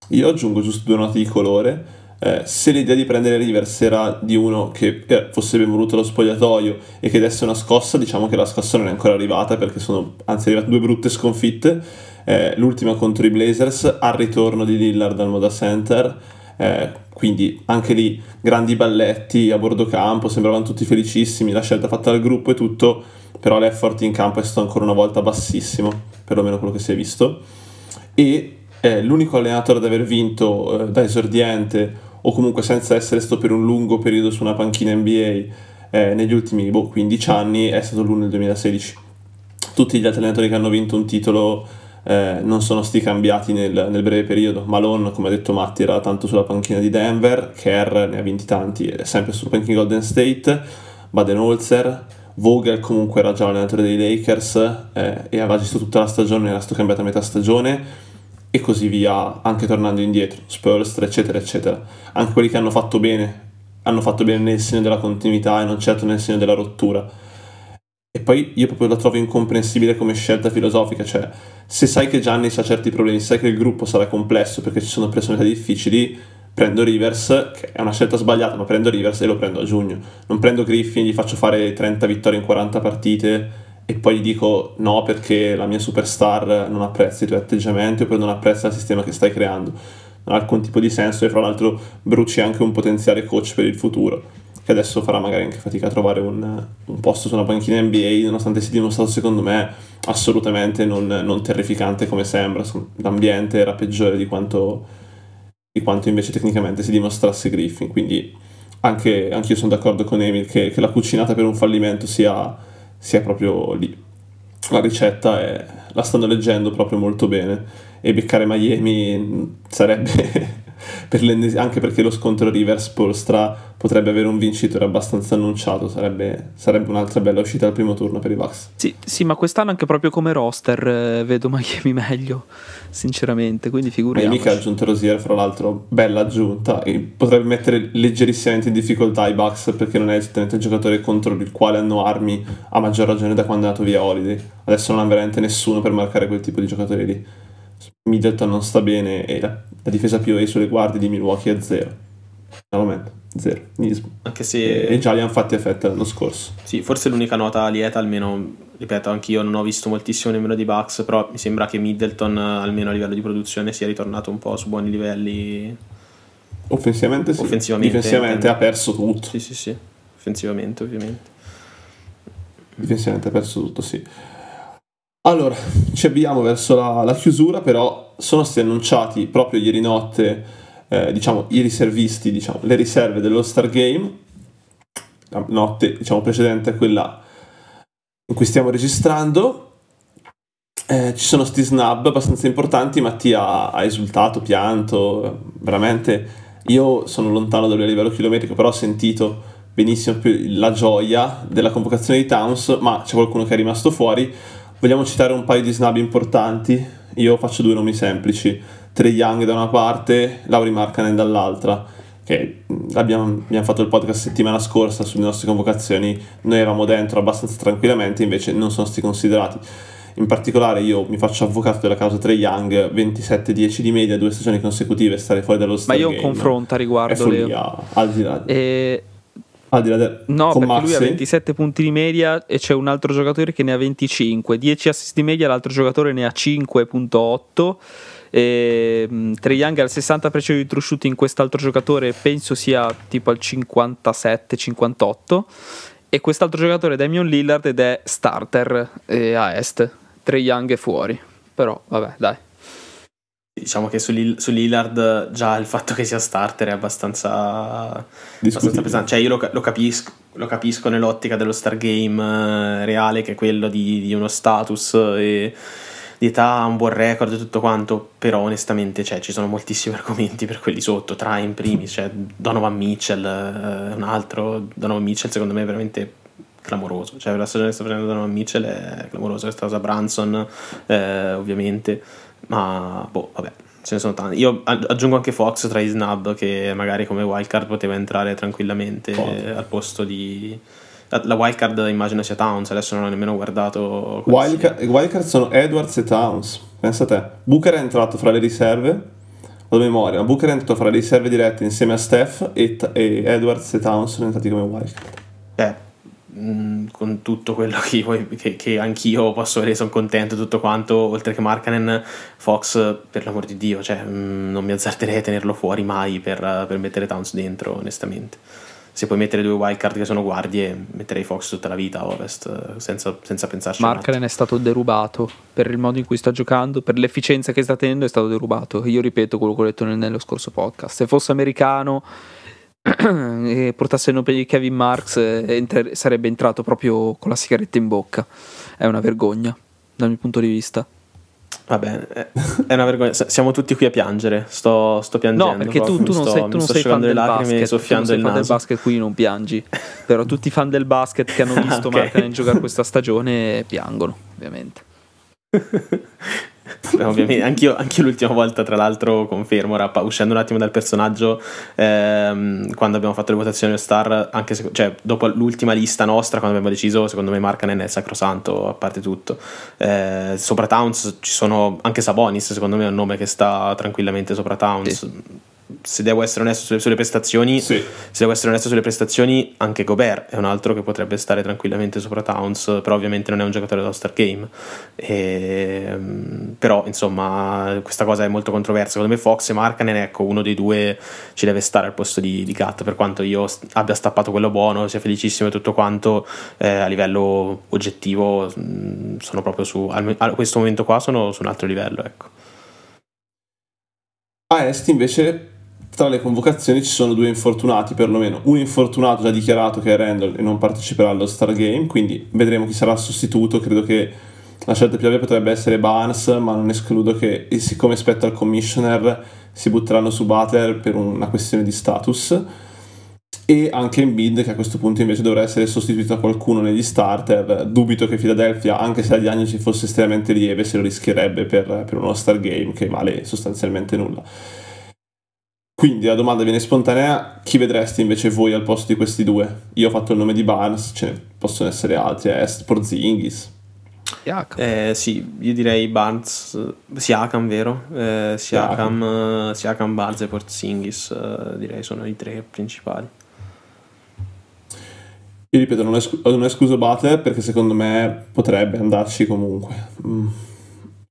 Io aggiungo giusto due note di colore. Eh, se l'idea di prendere Rivers era di uno che eh, fosse ben voluto lo spogliatoio e che desse una scossa, diciamo che la scossa non è ancora arrivata perché sono anzi arrivate due brutte sconfitte eh, l'ultima contro i Blazers, al ritorno di Lillard al Moda Center, eh, quindi anche lì grandi balletti a bordo campo, sembravano tutti felicissimi, la scelta fatta dal gruppo e tutto, però l'effort in campo è stato ancora una volta bassissimo, perlomeno quello che si è visto, e è l'unico allenatore ad aver vinto eh, da esordiente o comunque senza essere stato per un lungo periodo su una panchina NBA eh, negli ultimi boh, 15 anni è stato lui nel 2016. Tutti gli altri allenatori che hanno vinto un titolo eh, non sono stati cambiati nel, nel, breve periodo. Malone, come ha detto Matti, era tanto sulla panchina di Denver, Kerr ne ha vinti tanti, è sempre sulla panchina di Golden State, Baden-Holzer, Vogel comunque era già l'allenatore dei Lakers eh, e aveva gestito tutta la stagione, era stato cambiato a metà stagione e così via, anche tornando indietro, Spurs, eccetera, eccetera. Anche quelli che hanno fatto bene, hanno fatto bene nel segno della continuità e non certo nel segno della rottura e poi io proprio la trovo incomprensibile come scelta filosofica, cioè se sai che Gianni ha certi problemi, sai che il gruppo sarà complesso perché ci sono personalità difficili, prendo Rivers, che è una scelta sbagliata, ma prendo Rivers e lo prendo a giugno. Non prendo Griffin, gli faccio fare 30 vittorie in 40 partite e poi gli dico no perché la mia superstar non apprezza i tuoi atteggiamenti oppure non apprezza il sistema che stai creando. Non ha alcun tipo di senso e fra l'altro bruci anche un potenziale coach per il futuro che adesso farà magari anche fatica a trovare un, un posto su una panchina NBA, nonostante sia dimostrato secondo me assolutamente non, non terrificante come sembra, l'ambiente era peggiore di quanto, di quanto invece tecnicamente si dimostrasse Griffin, quindi anche, anche io sono d'accordo con Emil che, che la cucinata per un fallimento sia, sia proprio lì. La ricetta è, la stanno leggendo proprio molto bene e beccare Miami sarebbe per anche perché lo scontro Rivers-Polstra potrebbe avere un vincitore abbastanza annunciato, sarebbe, sarebbe un'altra bella uscita al primo turno per i Bucks. Sì, sì, ma quest'anno anche proprio come roster eh, vedo Miami meglio, sinceramente, quindi figuriamoci. Miami che ha aggiunto Rosier, fra l'altro, bella aggiunta, e potrebbe mettere leggerissimamente in difficoltà i Bucks perché non è esattamente il giocatore contro il quale hanno armi a maggior ragione da quando è andato via Holiday. Adesso non ha veramente nessuno per marcare quel tipo di giocatori lì. Middleton non sta bene e la, la difesa POA sulle guardie di Milwaukee è zero. Al momento, zero. Nismo. Anche se... E già li hanno fatti effetto l'anno scorso. Sì, forse l'unica nota lieta, almeno, ripeto, anch'io non ho visto moltissimo nemmeno di Bucks, però mi sembra che Middleton, almeno a livello di produzione, sia ritornato un po' su buoni livelli. Offensivamente sì. Offensivamente, Difensivamente ha perso tutto. Sì, sì, sì. Offensivamente, ovviamente. Difensivamente ha perso tutto, sì. Allora, ci avviamo verso la, la chiusura, però sono stati annunciati proprio ieri notte, eh, diciamo, i riservisti, diciamo, le riserve dello Star Game, la notte, diciamo, precedente a quella in cui stiamo registrando. Eh, ci sono sti snub abbastanza importanti, Mattia ha esultato, pianto, veramente io sono lontano da lui a livello chilometrico, però ho sentito benissimo la gioia della convocazione di Towns, ma c'è qualcuno che è rimasto fuori. Vogliamo citare un paio di snub importanti? Io faccio due nomi semplici. Trey Young da una parte, Lauri Markkanen dall'altra. che abbiamo, abbiamo, fatto il podcast settimana scorsa sulle nostre convocazioni, noi eravamo dentro abbastanza tranquillamente, invece non sono stati considerati. In particolare io mi faccio avvocato della causa Trey Young, 27-10 di media, due stagioni consecutive, stare fuori dallo Star Ma io ho un confronto a riguardo, Leo. Al di là. E... Al di là del... No, perché Maxi. lui ha 27 punti di media e c'è un altro giocatore che ne ha 25, 10 assist di media, l'altro giocatore ne ha 5.8 e, um, Trey Young ha il 60% di true shooting, quest'altro giocatore penso sia tipo al 57-58 e quest'altro giocatore è Damian Lillard ed è starter eh, a est. Trey Young è fuori, però vabbè dai. Diciamo che su, Lill- su Lillard già il fatto che sia starter è abbastanza, abbastanza pesante. Cioè io lo, lo, capisco, lo, capisco, nell'ottica dello star game eh, reale che è quello di, di uno status e di età, un buon record e tutto quanto, però onestamente cioè, ci sono moltissimi argomenti per quelli sotto, tra in primis, cioè Donovan Mitchell, eh, un altro, Donovan Mitchell secondo me è veramente clamoroso, cioè la stagione che sta facendo Donovan Mitchell è clamorosa, questa cosa Branson eh, ovviamente, ma boh, vabbè. Ce ne sono tanti. Io aggiungo anche Fox tra i snub che magari come wildcard poteva entrare tranquillamente oh. al posto di, la wildcard immagino sia Towns, adesso non ho nemmeno guardato. Wildcard, wildcard sono Edwards e Towns, pensa te. Booker è entrato fra le riserve, ho memoria, ma Booker è entrato fra le riserve dirette insieme a Steph e, e Edwards e Towns sono entrati come wildcard. Eh, mm, con tutto quello che, io, che, che anch'io posso vedere, sono contento, tutto quanto, oltre che Markanen, Fox, per l'amor di Dio, cioè, mm, non mi azzarderei a tenerlo fuori mai per, per mettere Towns dentro, onestamente se puoi mettere due wildcard che sono guardie, metterei Fox tutta la vita a Ovest senza, senza pensarci. Markkanen è stato derubato per il modo in cui sta giocando, per l'efficienza che sta tenendo è stato derubato. Io ripeto quello che ho detto nello scorso podcast. Se fosse americano e portasse il nome di Kevin Marks enter- sarebbe entrato proprio con la sigaretta in bocca. È una vergogna dal mio punto di vista. Vabbè, è una vergogna. Siamo tutti qui a piangere. Sto, sto piangendo. No, perché tu, tu non, sto, sei, tu non sei fan del basket. Soffiando tu non sei fan del basket, qui non piangi. Però tutti i fan del basket che hanno visto okay. Markkanen giocare questa stagione piangono, ovviamente. Beh, ovviamente, anch'io, anch'io, l'ultima volta, tra l'altro, confermo, rappa, uscendo un attimo dal personaggio, ehm, quando abbiamo fatto le votazioni al Star, anche se, cioè, dopo l'ultima lista nostra, quando abbiamo deciso, secondo me Markanen è sacrosanto, a parte tutto. Eh, sopra Towns ci sono anche Sabonis, secondo me è un nome che sta tranquillamente sopra Towns. Sì se devo essere onesto sulle, sulle prestazioni, sì. se devo essere onesto sulle prestazioni, anche Gobert è un altro che potrebbe stare tranquillamente sopra Towns, però ovviamente non è un giocatore dello Star Game. E, ehm, però insomma, questa cosa è molto controversa. Secondo me Fox e Markanen, ecco, uno dei due ci deve stare al posto di, di Gat, per quanto io abbia stappato quello buono, sia felicissimo e tutto quanto, eh, a livello oggettivo mm, sono proprio su, a questo momento qua sono su un altro livello, ecco. A Est invece tra le convocazioni ci sono due infortunati perlomeno. Un infortunato già dichiarato che è Randall e non parteciperà allo Star Game, quindi vedremo chi sarà sostituto. Credo che la scelta più ovvia potrebbe essere Barnes, ma non escludo che, siccome spetta al commissioner, si butteranno su Butler per una questione di status. E anche in bid che a questo punto invece dovrà essere sostituito da qualcuno negli starter. Dubito che Philadelphia, anche se la diagnosi fosse estremamente lieve, se lo rischierebbe per, per uno Star Game che vale sostanzialmente nulla. Quindi la domanda viene spontanea, chi vedresti invece voi al posto di questi due? Io ho fatto il nome di Barnes, ce ne possono essere altri, Est, Porzingis. Siakam. Eh, sì, io direi Barnes, Siakam, vero? Eh, Siakam, Siakam, Barnes e Porzingis, eh, direi sono i tre principali. Io ripeto, non, non escluso Butler perché secondo me potrebbe andarci comunque. Mm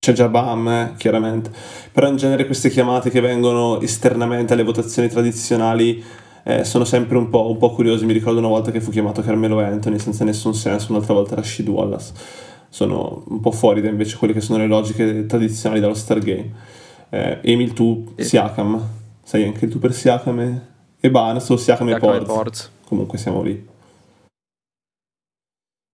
c'è già BAM, eh, chiaramente, però in genere queste chiamate che vengono esternamente alle votazioni tradizionali eh, sono sempre un po', un po' curiosi. Mi ricordo una volta che fu chiamato Carmelo Anthony senza nessun senso, un'altra volta Rashid Wallace. Sono un po' fuori da invece quelle che sono le logiche tradizionali dello Stargame. Eh, Emil, tu, Siakam, sai anche tu per Siakam e, e Barnes o Siakam, Siakam e Porz? Comunque siamo lì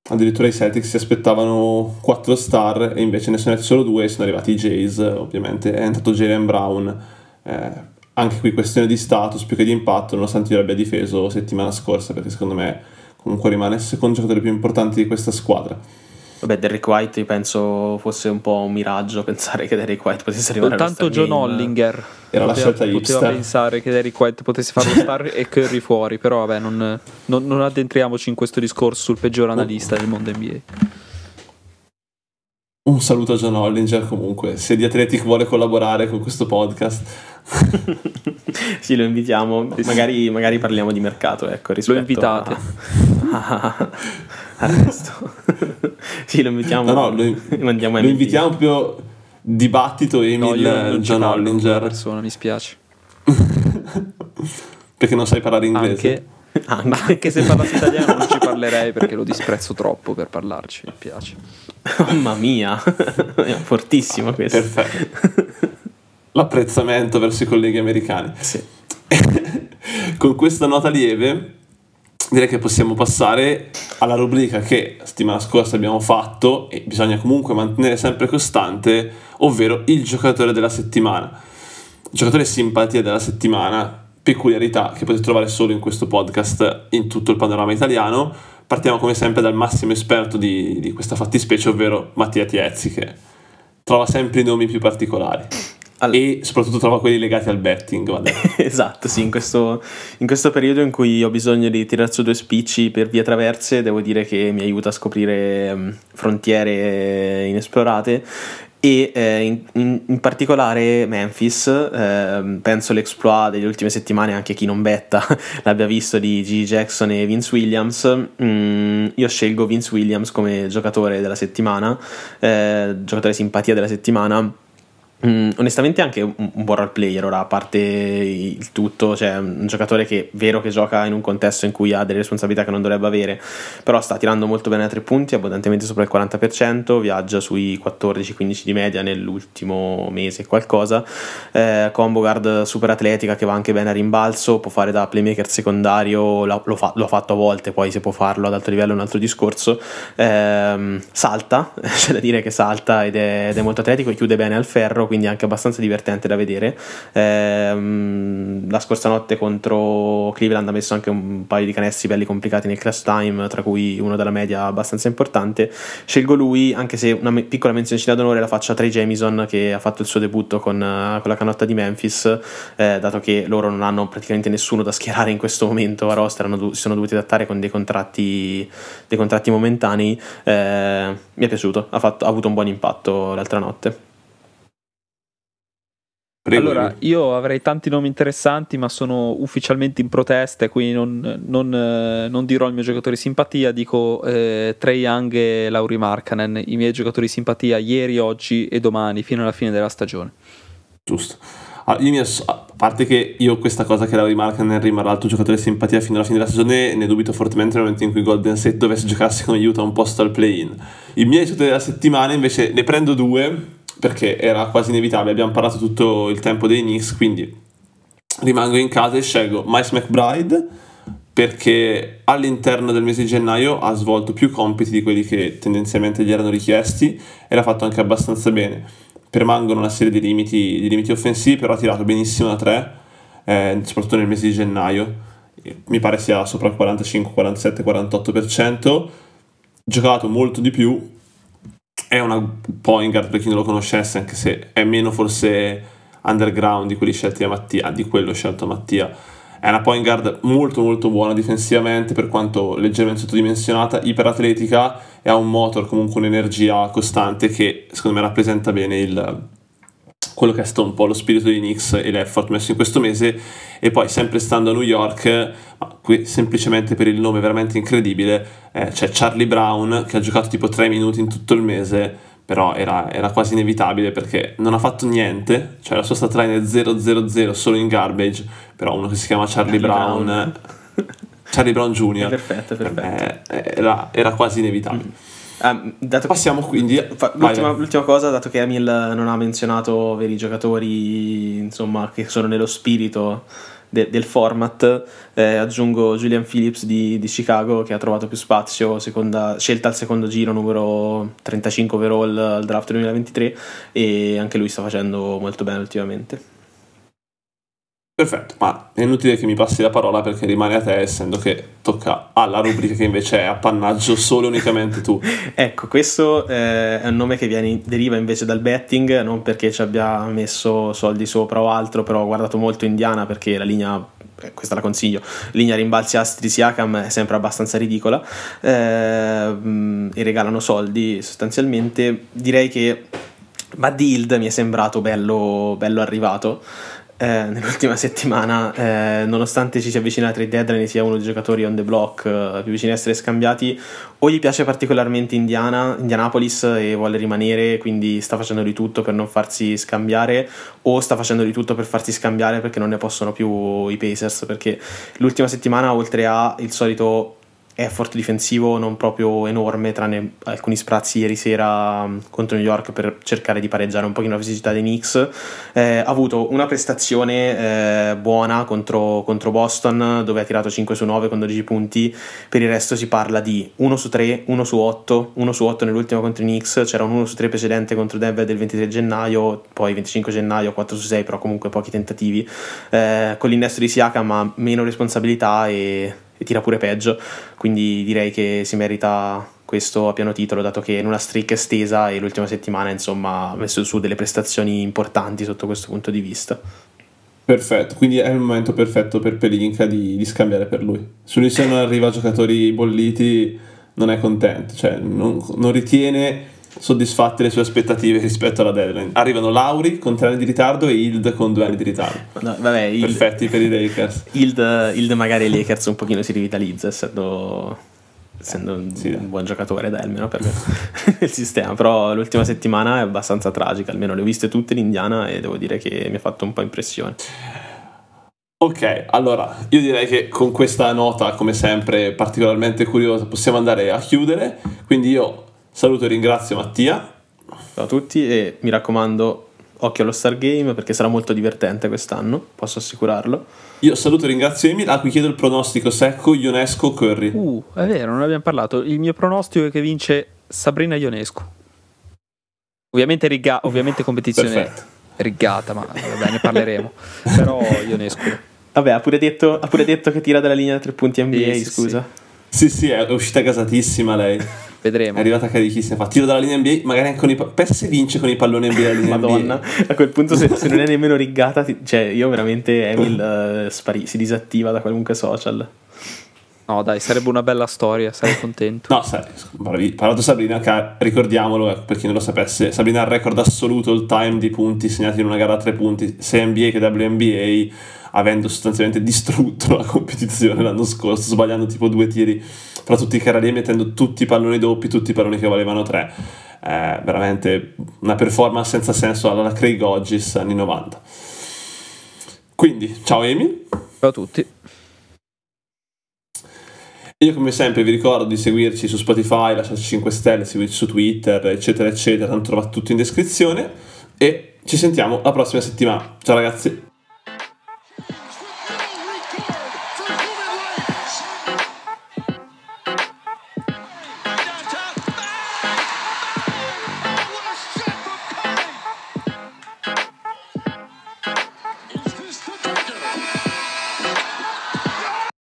addirittura i Celtics si aspettavano 4 star e invece ne sono arrivati solo 2 e sono arrivati i Jays ovviamente. È entrato Jalen Brown. Eh, anche qui questione di status più che di impatto nonostante io l'abbia difeso settimana scorsa perché secondo me comunque rimane il secondo giocatore più importante di questa squadra Vabbè, Derek White io penso fosse un po' un miraggio pensare che Derek White potesse arrivare Soltanto John game. Hollinger era poteva, la scelta poteva pensare che Derek White potesse fare lo star e Curry fuori, però vabbè, non, non, non addentriamoci in questo discorso sul peggior analista del mondo NBA. Un saluto a John Hollinger comunque, se The Athletic vuole collaborare con questo podcast. sì, lo invitiamo, magari, magari, parliamo di mercato, ecco, Lo invitate. A... al resto. sì, lo invitiamo. No, no, lo, mandiamo lo invitiamo proprio dibattito Emil no, John Hollinger. persona, mi spiace. perché non sai parlare inglese? Anche, anche. anche se parlassi italiano non ci parlerei perché lo disprezzo troppo per parlarci, mi piace. Mamma mia, è fortissimo questo. Perfetto. L'apprezzamento verso i colleghi americani. Sì. Con questa nota lieve direi che possiamo passare alla rubrica che settimana scorsa abbiamo fatto e bisogna comunque mantenere sempre costante, ovvero il giocatore della settimana. Giocatore simpatia della settimana, peculiarità che potete trovare solo in questo podcast in tutto il panorama italiano. Partiamo come sempre dal massimo esperto di, di questa fattispecie, ovvero Mattia Tiezzi, che trova sempre i nomi più particolari. All... E soprattutto trova quelli legati al betting. esatto, sì, in questo, in questo, periodo in cui ho bisogno di tirare su due spicci per vie traverse, devo dire che mi aiuta a scoprire um, frontiere inesplorate e eh, in, in, in, particolare Memphis, eh, penso l'exploit delle ultime settimane, anche chi non betta l'abbia visto di G. Jackson e Vince Williams. Mm, io scelgo Vince Williams come giocatore della settimana, eh, giocatore simpatia della settimana Mm, onestamente anche un, buon role player ora a parte il tutto cioè un giocatore che è vero che gioca in un contesto in cui ha delle responsabilità che non dovrebbe avere però sta tirando molto bene a tre punti abbondantemente sopra il 40% viaggia sui 14-15 di media nell'ultimo mese qualcosa. Eh, combo guard super atletica che va anche bene a rimbalzo può fare da playmaker secondario lo, fa, lo ha fatto a volte poi se può farlo ad alto livello è un altro discorso. Eh, salta c'è da dire che salta ed è, ed è molto atletico chiude bene al ferro quindi anche abbastanza divertente da vedere. Ehm, la scorsa notte contro Cleveland ha messo anche un paio di canestri belli complicati nel class time, tra cui uno della media abbastanza importante. Scelgo lui, anche se una me- piccola menzione d'onore la faccio a Trey Jamison che ha fatto il suo debutto con, uh, con la canotta di Memphis, eh, dato che loro non hanno praticamente nessuno da schierare in questo momento a roster, do- si sono dovuti adattare con dei contratti, dei contratti momentanei. Eh, mi è piaciuto, ha, fatto, ha avuto un buon impatto l'altra notte. Prego. Allora, io avrei tanti nomi interessanti, ma sono ufficialmente in protesta, quindi non, non, eh, non dirò il mio giocatore di simpatia, dico eh, Trey Young e Lauri Markkanen, i miei giocatori di simpatia ieri, oggi e domani, fino alla fine della stagione. Giusto. Allora, io a parte che io questa cosa che Lauri Markkanen rimarrà il tuo giocatore di simpatia fino alla fine della stagione, ne dubito fortemente nel momento in cui Golden State dovesse giocarsi con aiuto a un posto al play-in. I miei giocatori della settimana invece ne prendo due perché era quasi inevitabile, abbiamo parlato tutto il tempo dei Knicks, quindi rimango in casa e scelgo Miles McBride perché all'interno del mese di gennaio ha svolto più compiti di quelli che tendenzialmente gli erano richiesti e l'ha fatto anche abbastanza bene. Permangono una serie di limiti, di limiti offensivi, però ha tirato benissimo da tre, eh, soprattutto nel mese di gennaio. Mi pare sia sopra il 45, 47, 48%. Giocato molto di più, è una point guard per chi non lo conoscesse, anche se è meno forse underground di quelli scelti da Mattia, di quello scelto Mattia. È una point guard molto molto buona difensivamente, per quanto leggermente sottodimensionata, iperatletica e ha un motor, comunque un'energia costante che secondo me rappresenta bene il, quello che è stato un po' lo spirito di Knicks e l'effort messo in questo mese e poi sempre stando a New York qui semplicemente per il nome veramente incredibile eh, c'è Charlie Brown che ha giocato tipo 3 minuti in tutto il mese però era, era, quasi inevitabile perché non ha fatto niente cioè la sua stat line è 0-0-0 solo in garbage però uno che si chiama Charlie, Charlie Brown, Brown. Charlie Brown Jr. perfetto, perfetto. Eh, era, era, quasi inevitabile mm. Um, Passiamo quindi. L'ultima, l'ultima, cosa, dato che Emil non ha menzionato veri giocatori insomma, che sono nello spirito de, del format, eh, aggiungo Julian Phillips di, di, Chicago che ha trovato più spazio, seconda, scelta al secondo giro, numero 35 overall al draft 2023 e anche lui sta facendo molto bene ultimamente. Perfetto, ma è inutile che mi passi la parola perché rimane a te, essendo che tocca alla rubrica che invece è appannaggio solo e unicamente tu. ecco, questo eh, è un nome che viene, deriva invece dal betting, non perché ci abbia messo soldi sopra o altro, però ho guardato molto Indiana perché la linea eh, questa la consiglio, linea rimbalzi astri Siakam è sempre abbastanza ridicola eh, e regalano soldi sostanzialmente. Direi che Buddy Hield mi è sembrato bello, bello arrivato eh, nell'ultima settimana, eh, nonostante ci si avvicina alla trade deadline, sia uno dei giocatori on the block eh, più vicini a essere scambiati, o gli piace particolarmente Indiana, Indianapolis e vuole rimanere, quindi sta facendo di tutto per non farsi scambiare, o sta facendo di tutto per farsi scambiare perché non ne possono più i Pacers, perché l'ultima settimana, oltre a il solito effort difensivo non proprio enorme, tranne alcuni sprazzi ieri sera mm, contro New York per cercare di pareggiare un pochino la fisicità dei Knicks. Eh, ha avuto una prestazione eh, buona contro, contro, Boston, dove ha tirato 5 su 9 con 12 punti. Per il resto si parla di 1 su 3, 1 su 8, 1 su 8 nell'ultima contro i Knicks. C'era un 1 su 3 precedente contro Denver del 23 gennaio, poi 25 gennaio 4 su 6, però comunque pochi tentativi. Eh, con l'innesto di Siakam ha meno responsabilità e e tira pure peggio, quindi direi che si merita questo a piano titolo, dato che in una streak estesa e l'ultima settimana insomma ha messo su delle prestazioni importanti sotto questo punto di vista. Perfetto, quindi è il momento perfetto per Pelinka di, di scambiare per lui. Se lui se non arriva giocatori bolliti non è contento, cioè non, non ritiene soddisfatte le sue aspettative rispetto alla deadline. Arrivano Lauri con tre anni di ritardo e Hild con due anni di ritardo. No, vabbè, Hild, Perfetti per i Lakers. Hild, Hild magari i Lakers un pochino si rivitalizza essendo, essendo un, sì, un buon giocatore dai, almeno per il sistema. Però l'ultima settimana è abbastanza tragica, almeno le ho viste tutte in Indiana e devo dire che mi ha fatto un po' impressione. Ok, allora io direi che con questa nota, come sempre, particolarmente curiosa, possiamo andare a chiudere. Quindi io Saluto e ringrazio Mattia. Ciao a tutti e mi raccomando occhio allo Stargame perché sarà molto divertente quest'anno, posso assicurarlo. Io saluto e ringrazio Emil, a cui chiedo il pronostico secco Ionesco Curry. Uh, è vero, non abbiamo parlato. Il mio pronostico è che vince Sabrina Ionesco. Ovviamente, riga- ovviamente competizione Perfetto. rigata, ma vabbè, ne parleremo. Però Ionesco. Vabbè, ha pure, detto, ha pure detto che tira dalla linea da tre punti NBA, sì, scusa. Sì. sì, sì, è uscita gasatissima lei. Vedremo. È arrivata carichissima. Fa tiro dalla linea NBA, magari anche con i Pensa se vince con i palloni NBA dalla linea Madonna, NBA. a quel punto se, se, non è nemmeno riggata, cioè io veramente Emil uh, spari, si disattiva da qualunque social. No, dai, sarebbe una bella storia, sarei contento. No, sai. Parlato Sabrina, ricordiamolo eh, per chi non lo sapesse, Sabrina ha il record assoluto all time di punti segnati in una gara a tre punti, sia NBA che WNBA, avendo sostanzialmente distrutto la competizione l'anno scorso, sbagliando tipo due tiri fra tutti i carabinieri mettendo tutti i palloni doppi, tutti i palloni che valevano 3. Eh, veramente una performance senza senso alla Craig Hodges anni 90. Quindi, ciao Amy. Ciao a tutti. Io come sempre vi ricordo di seguirci su Spotify, lasciarci 5 stelle, seguirci su Twitter, eccetera, eccetera, tanto trovate tutto in descrizione e ci sentiamo la prossima settimana. Ciao ragazzi.